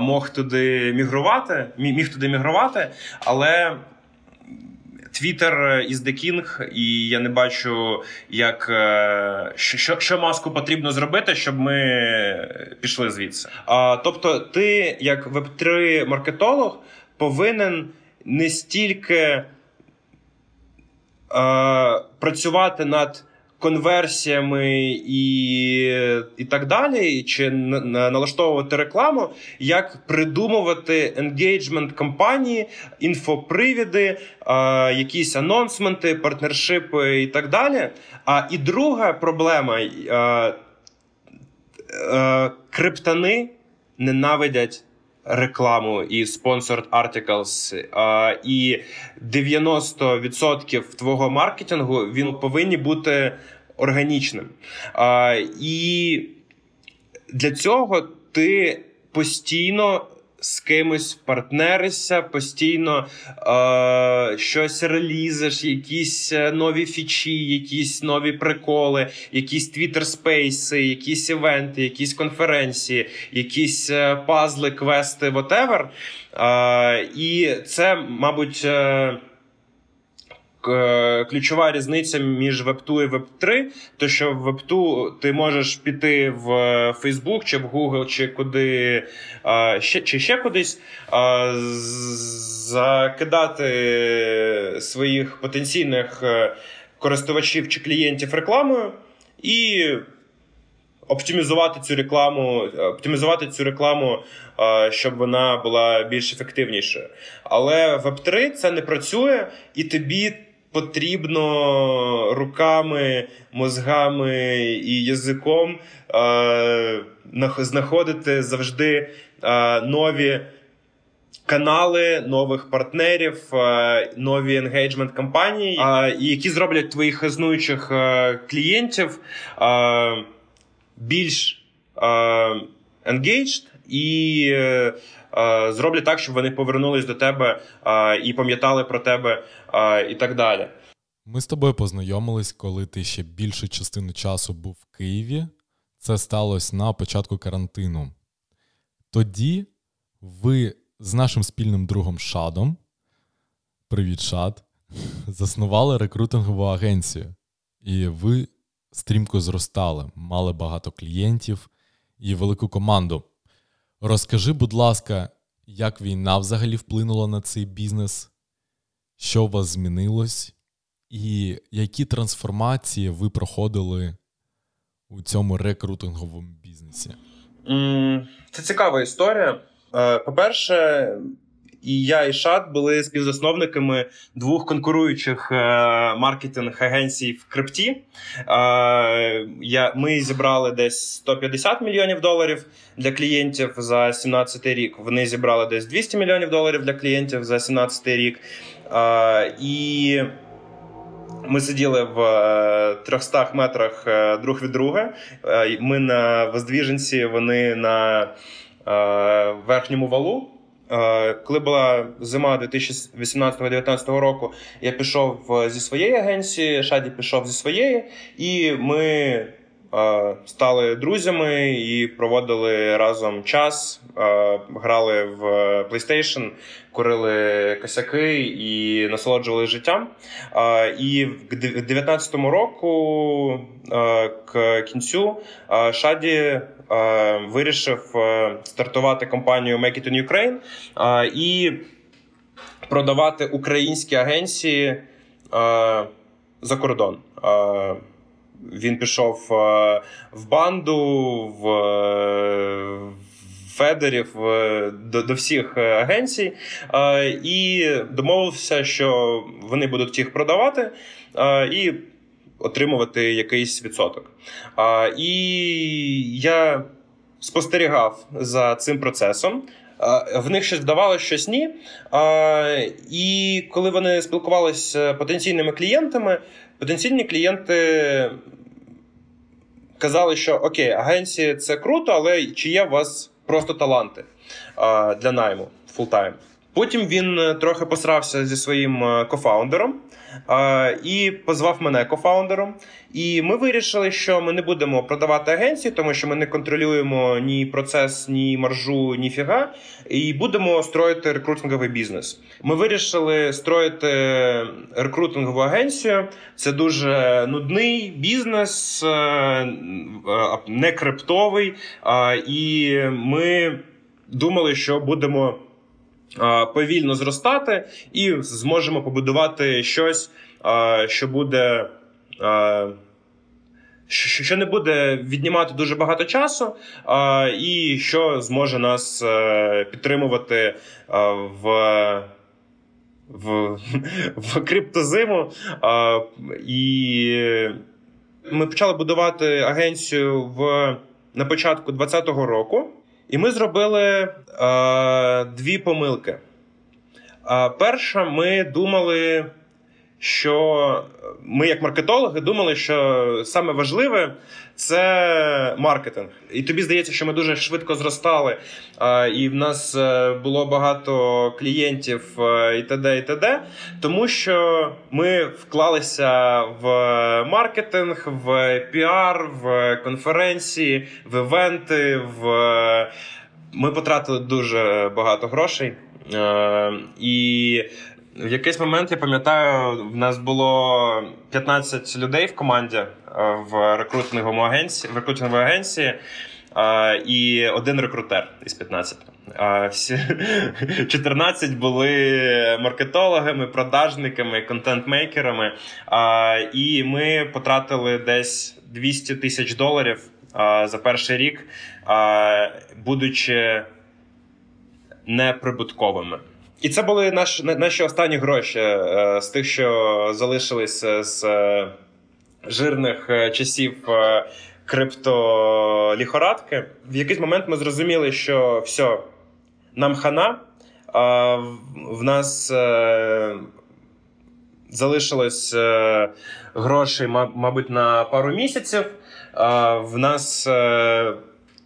мог туди мігрувати, міг туди мігрувати, але. Твіттер is the king, і я не бачу, як е, що що Маску потрібно зробити, щоб ми пішли звідси. Тобто, ти, як веб-3 маркетолог, повинен не стільки працювати над конверсіями і і так далі, чи налаштовувати рекламу, як придумувати енгейджмент компанії, інфопривіди, а, якісь анонсменти, партнершипи і так далі. А і друга проблема а, а, криптани ненавидять. Рекламу і sponsored articles, а, і 90% твого маркетингу він повинні бути органічним. А, І для цього ти постійно. З кимось партнеришся, постійно е, щось релізиш, якісь е, нові фічі, якісь нові приколи, якісь твіттер-спейси, якісь івенти, якісь конференції, якісь е, пазли, квести, whatever. Е, І це, мабуть. Е, ключова різниця між Web2 і Web3, то що в Web2 ти можеш піти в Facebook чи в Google, чи куди ще чи ще кудись, закидати своїх потенційних е, користувачів чи клієнтів рекламою і. Оптимізувати цю рекламу, оптимізувати цю рекламу, щоб вона була більш ефективнішою. Але в Web3 це не працює, і тобі потрібно руками, мозгами і язиком е, знаходити завжди е, нові. Канали нових партнерів, е, нові енгейджмент компанії, які зроблять твоїх існуючих клієнтів більш engaged і зроблять так, щоб вони повернулись до тебе і пам'ятали про тебе, і так далі. Ми з тобою познайомились, коли ти ще більшу частину часу був в Києві. Це сталося на початку карантину. Тоді ви з нашим спільним другом Шадом, привіт, Шад, заснували рекрутингову агенцію. І ви стрімко зростали, мали багато клієнтів і велику команду. Розкажи, будь ласка, як війна взагалі вплинула на цей бізнес? Що у вас змінилось? І які трансформації ви проходили у цьому рекрутинговому бізнесі? Це цікава історія. Е, по-перше, і я, і Шат були співзасновниками двох конкуруючих е, маркетинг-агенцій в крипті. Е, ми зібрали десь 150 мільйонів доларів для клієнтів за 17 рік. Вони зібрали десь 200 мільйонів доларів для клієнтів за 17 рік. І ми сиділи в 300 метрах друг від друга. Ми на Воздвіженці, вони на верхньому валу. Коли була зима 2018-2019 року, я пішов зі своєї агенції, Шаді пішов зі своєї, і ми стали друзями і проводили разом час, грали в PlayStation, курили косяки і насолоджували життям. І в 2019 року к кінцю Шаді вирішив стартувати компанію Make It in Ukraine і продавати українські агенції за кордон. Він пішов в банду, в Федерів до до всіх агенцій і домовився, що вони будуть їх продавати і отримувати якийсь відсоток. І я спостерігав за цим процесом. В них щось вдавалося, щось ні. І коли вони спілкувалися з потенційними клієнтами, потенційні клієнти казали, що окей, агенції це круто, але чи є у вас просто таланти для найму full-time? Потім він е, трохи посрався зі своїм е, кофаундером і позвав мене кофаундером. І ми вирішили, що ми не будемо продавати агенції, тому що ми не контролюємо ні процес, ні маржу, ні фіга, і будемо строїти рекрутинговий бізнес. Ми вирішили строїти рекрутингову агенцію. Це дуже нудний бізнес, е, не криптовий. І ми думали, що будемо повільно зростати, і зможемо побудувати щось, що буде. Що не буде віднімати дуже багато часу, і що зможе нас е, підтримувати в в, в криптозиму. І ми почали будувати агенцію в на початку 2020 року. І ми зробили е, дві помилки. Е, перша, ми думали, що ми, як маркетологи, думали, що саме важливе це маркетинг. І тобі здається, що ми дуже швидко зростали, і в нас е, було багато клієнтів е, і т.д. і т.д. тому що ми вклалися в маркетинг, в піар, в конференції, в івенти. в... Ми потратили дуже багато грошей. Е, і в якийсь момент я пам'ятаю, в нас було 15 людей в команді е, в рекрутинговому агенції в рекрутинговій агенції. Е, і один рекрутер із 15. Uh, всі 14 були маркетологами, продажниками, контент-мейкерами. І ми потратили десь 200 тисяч доларів за перший рік, будучи неприбутковими. І це були наш, наші останні гроші е, з тих, що залишилися з е, жирних е, часів криптоліхорадки. В якийсь момент ми зрозуміли, що все, нам хана, в нас залишилось грошей, мабуть, на пару місяців. В нас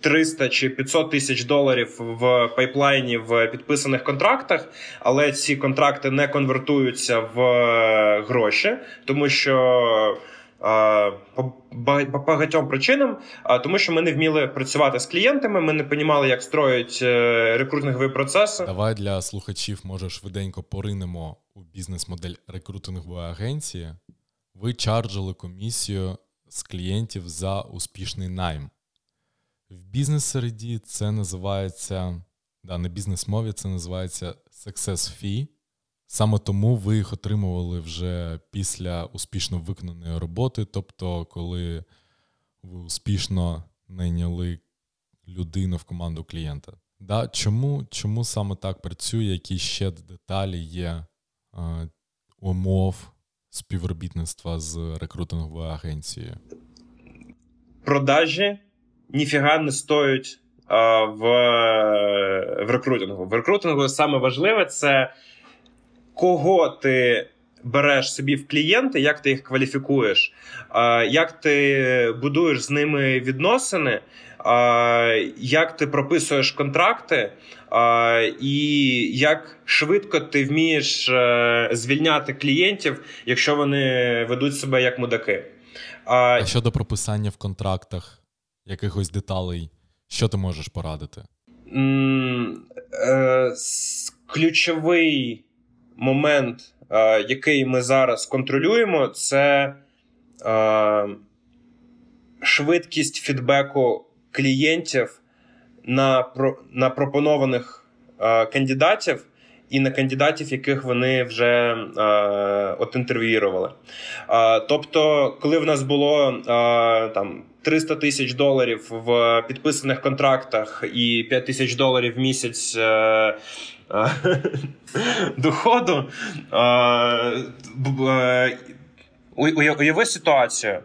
300 чи 500 тисяч доларів в пайплайні в підписаних контрактах, але ці контракти не конвертуються в гроші, тому що. По багатьом причинам, тому що ми не вміли працювати з клієнтами, ми не розуміли, як строять е, рекрутингові процеси. Давай для слухачів, може, швиденько поринемо у бізнес-модель рекрутингової агенції. Ви чарджили комісію з клієнтів за успішний найм. В бізнес-середі це називається, да, на бізнес-мові це називається Success Fee. Саме тому ви їх отримували вже після успішно виконаної роботи, тобто, коли ви успішно найняли людину в команду клієнта. Да, Чому чому саме так працює? Які ще деталі є е, умов співробітництва з рекрутинговою агенцією? Продажі ніфіга не стоять а, в в рекрутингу. В рекрутингу саме важливе це кого ти береш собі в клієнти, як ти їх кваліфікуєш, як ти будуєш з ними відносини, як ти прописуєш контракти, і як швидко ти вмієш е, звільняти клієнтів, якщо вони ведуть себе як мудаки. А щодо прописання в контрактах якихось деталей, що ти можеш порадити? Е, ключовий момент, е, який ми зараз контролюємо, це е, швидкість фідбеку клієнтів на на пропонованих е, кандидатів. І на кандидатів, яких вони вже е, от інтерв'ювали. Е, тобто, коли в нас було е, там 300 тисяч доларів в підписаних контрактах і 5 тисяч доларів в місяць доходу. Уяви ситуацію.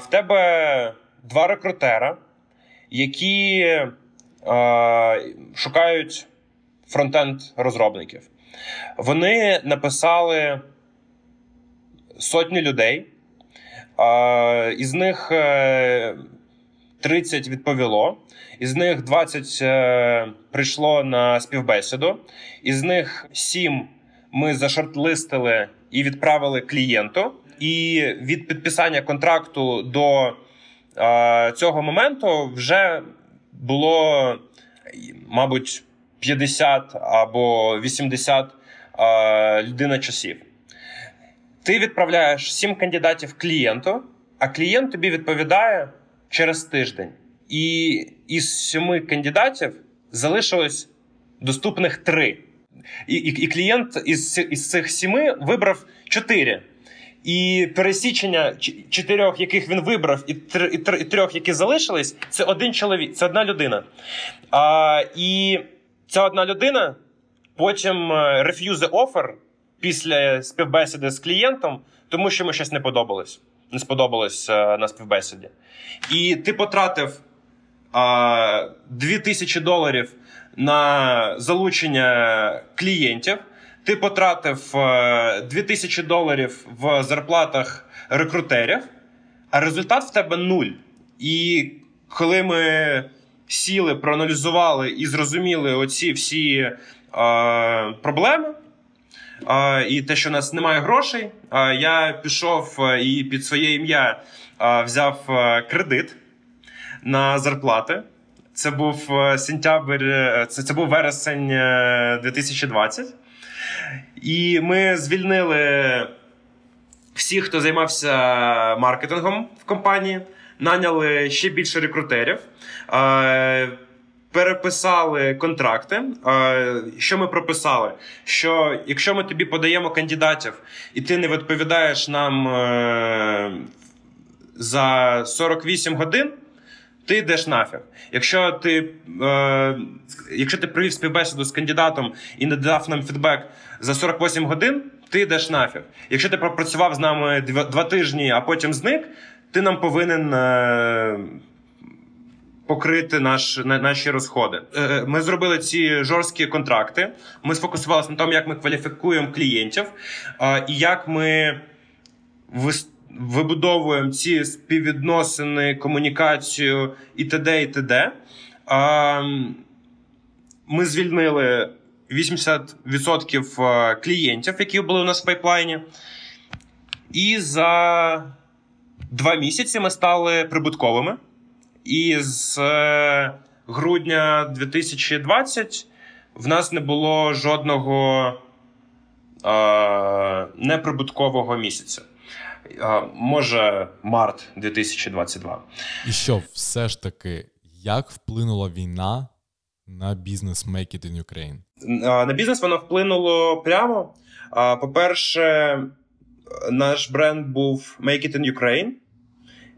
В тебе два рекрутера, які шукають фронтенд розробників. Вони написали сотні людей, із них 30 е, відповіло. Із них 20 е, прийшло на співбесіду, із них 7 ми зашортлистили і відправили клієнту. І від підписання контракту до е, цього моменту вже було, мабуть, 50 або 80 е, людина часів. Ти відправляєш 7 кандидатів клієнту, а клієнт тобі відповідає через тиждень. І із сьоми кандидатів залишилось доступних три. І і, і клієнт із із цих сіми вибрав чотири. І пересічення чотирьох, яких він вибрав, і і трьох, які залишились, це один чоловік, це одна людина. А, І ця одна людина потім реф'юзе офер після співбесіди з клієнтом, тому що йому щось не подобалось. Не сподобалось е, на співбесіді. І ти потратив а, 2000 доларів на залучення клієнтів. Ти потратив а, 2000 доларів в зарплатах рекрутерів, а результат в тебе нуль. І коли ми сіли, проаналізували і зрозуміли оці всі а, проблеми. І те, що у нас немає грошей, я пішов і під своє ім'я взяв кредит на зарплати. Це був сентябрь, е, це, це був вересень 2020. Е, І ми звільнили всіх, хто займався маркетингом в компанії, наняли ще більше рекрутерів. Переписали контракти. Що ми прописали? Що якщо ми тобі подаємо кандидатів, і ти не відповідаєш нам за 48 годин, ти йдеш нафіг. Якщо ти е, якщо ти провів співбесіду з кандидатом і не дав нам фідбек за 48 годин, ти йдеш нафіг. Якщо ти пропрацював з нами два, два тижні, а потім зник, ти нам повинен. Е, Покрити наш, на, наші розходи. Е, е, ми зробили ці жорсткі контракти. Ми сфокусувалися на тому, як ми кваліфікуємо клієнтів, і як ми вибудовуємо ці співвідносини, комунікацію і т.д. і т.д. Ми звільнили 80% клієнтів, які були у нас в пайплайні. І за два місяці ми стали прибутковими. І з е, грудня 2020 в нас не було жодного е, неприбуткового місяця. Е, може, март 2022. І що все ж таки, як вплинула війна на бізнес Make It in Ukraine? На бізнес воно вплинуло прямо. По-перше, наш бренд був Make It in Ukraine.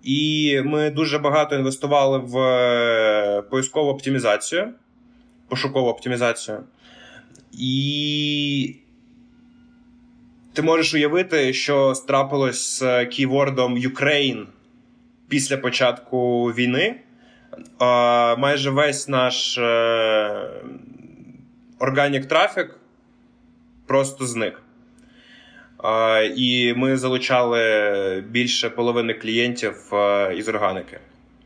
І ми дуже багато інвестували в е, поискову оптимізацію, пошукову оптимізацію. І ти можеш уявити, що страпилось з кейвордом Ukraine після початку війни. Майже весь наш органік трафік просто зник. І ми залучали більше половини клієнтів із органіки.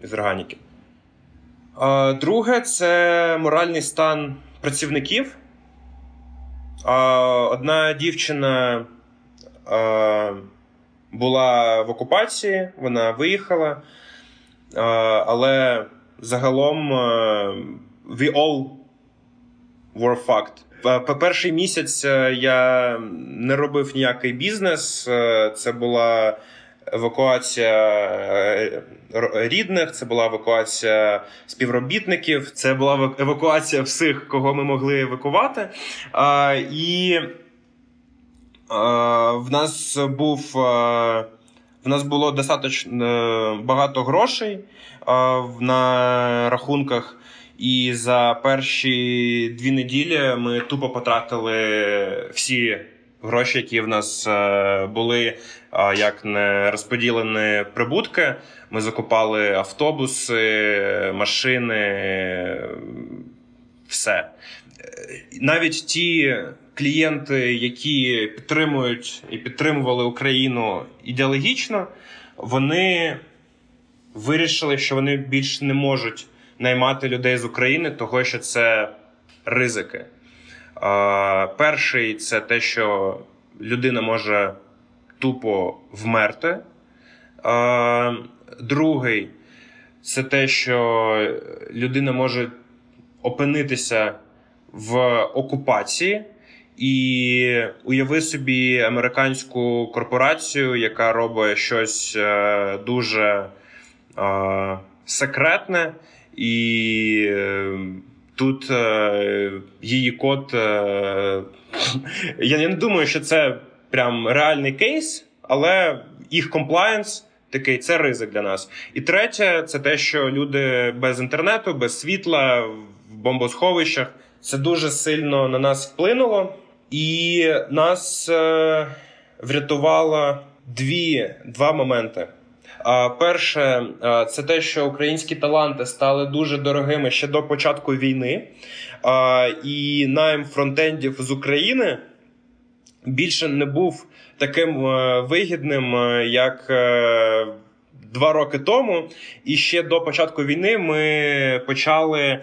Із органіки. Друге, це моральний стан працівників. Одна дівчина була в окупації, вона виїхала, але загалом we all were fucked. По перший місяць е, я не робив ніякий бізнес. Е, це була евакуація е, рідних, це була евакуація співробітників, це була евакуація всіх, кого ми могли евакувати. І в нас був. В нас було достатньо багато грошей на рахунках. І за перші дві неділі ми тупо потратили всі гроші, які в нас е, були, як не розподілені прибутки. Ми закупали автобуси, машини, все. Навіть ті клієнти, які підтримують і підтримували Україну ідеологічно, вони вирішили, що вони більше не можуть наймати людей з України, того що це ризики. Перший це те, що людина може тупо вмерти. Другий це те, що людина може опинитися в окупації. І уяви собі американську корпорацію, яка робить щось е, дуже е, секретне, і е, тут е, її код. Е, я не думаю, що це прям реальний кейс, але їх комплаєнс. Такий це ризик для нас. І третє, це те, що люди без інтернету, без світла в бомбосховищах це дуже сильно на нас вплинуло, і нас е, врятувало дві, два моменти. Перше, це те, що українські таланти стали дуже дорогими ще до початку війни, і найм фронтендів з України більше не був таким е, вигідним, е, як е, два роки тому. І ще до початку війни ми почали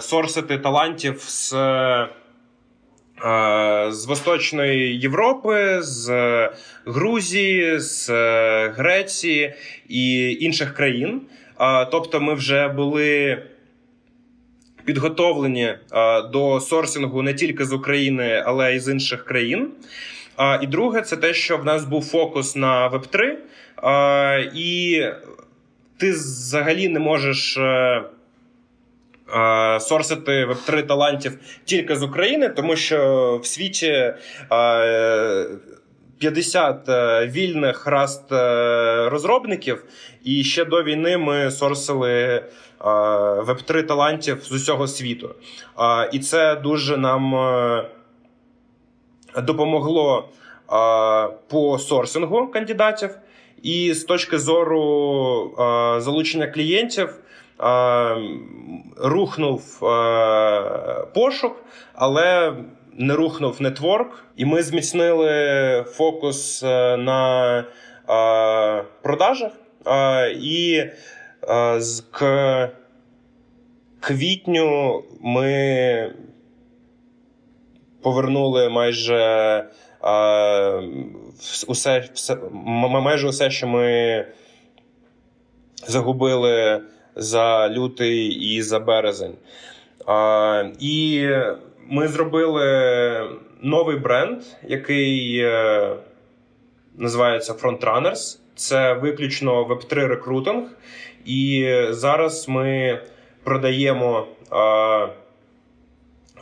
сорсити талантів з. З Восточної Європи, з Грузії, з Греції і інших країн. Тобто, ми вже були підготовлені до сорсингу не тільки з України, але й з інших країн. І друге, це те, що в нас був фокус на Web3, і ти взагалі не можеш. Е, сорсити веб 3 талантів тільки з України, тому що в світі 50 е, вільних раст е, розробників, і ще до війни ми сорсили веб 3 талантів з усього світу. І це дуже нам е, допомогло по сорсингу кандидатів. І з точки зору залучення клієнтів рухнув пошук, але не рухнув нетворк. І ми зміцнили фокус е, на продажах. І з квітню ми повернули майже усе, все, майже усе, що ми загубили за лютий і за березень. І ми зробили новий бренд, який е, називається Frontrunners. Це виключно Web3 рекрутинг. І зараз ми продаємо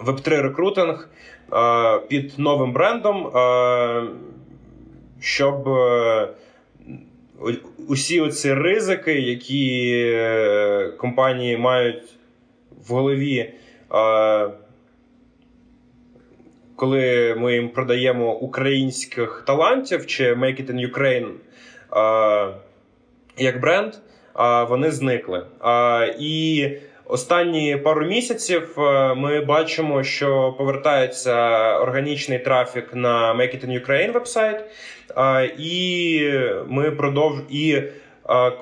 Web3 рекрутинг під новим брендом, щоб е, усі оці ризики, які е, компанії мають в голові, коли ми їм продаємо українських талантів чи Make it in Ukraine як бренд, вони зникли. І Останні пару місяців е, ми бачимо, що повертається органічний трафік на Make It in Ukraine вебсайт. І ми продовж і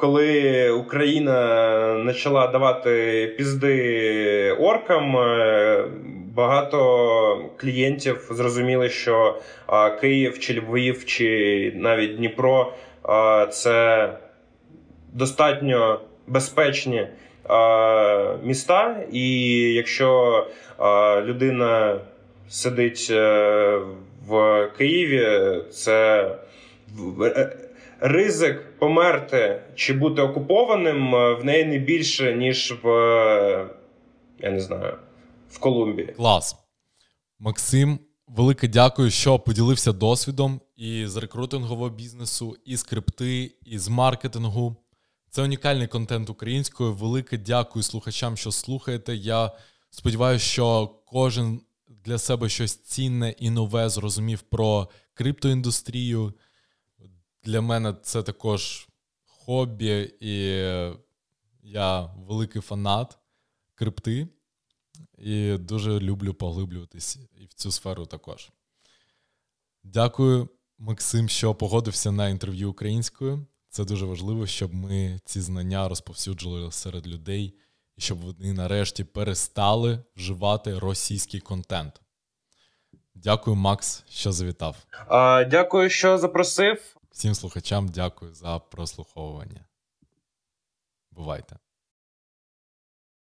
коли Україна почала давати пізди оркам, е, багато клієнтів зрозуміли, що Київ чи Львів, чи навіть Дніпро це достатньо безпечні міста, і якщо людина сидить е, в Києві, це е, ризик померти чи бути окупованим е, в неї не більше, ніж в я не знаю, в Колумбії. Клас. Максим, велике дякую, що поділився досвідом і з рекрутингового бізнесу, і з крипти, і з маркетингу. Це унікальний контент українською. Велике дякую слухачам, що слухаєте. Я сподіваюся, що кожен для себе щось цінне і нове зрозумів про криптоіндустрію. Для мене це також хобі, і я великий фанат крипти. І дуже люблю поглиблюватись і в цю сферу також. Дякую, Максим, що погодився на інтерв'ю українською. Це дуже важливо, щоб ми ці знання розповсюджували серед людей і щоб вони нарешті перестали вживати російський контент. Дякую, Макс, що завітав. А, Дякую, що запросив. Всім слухачам дякую за прослуховування. Бувайте.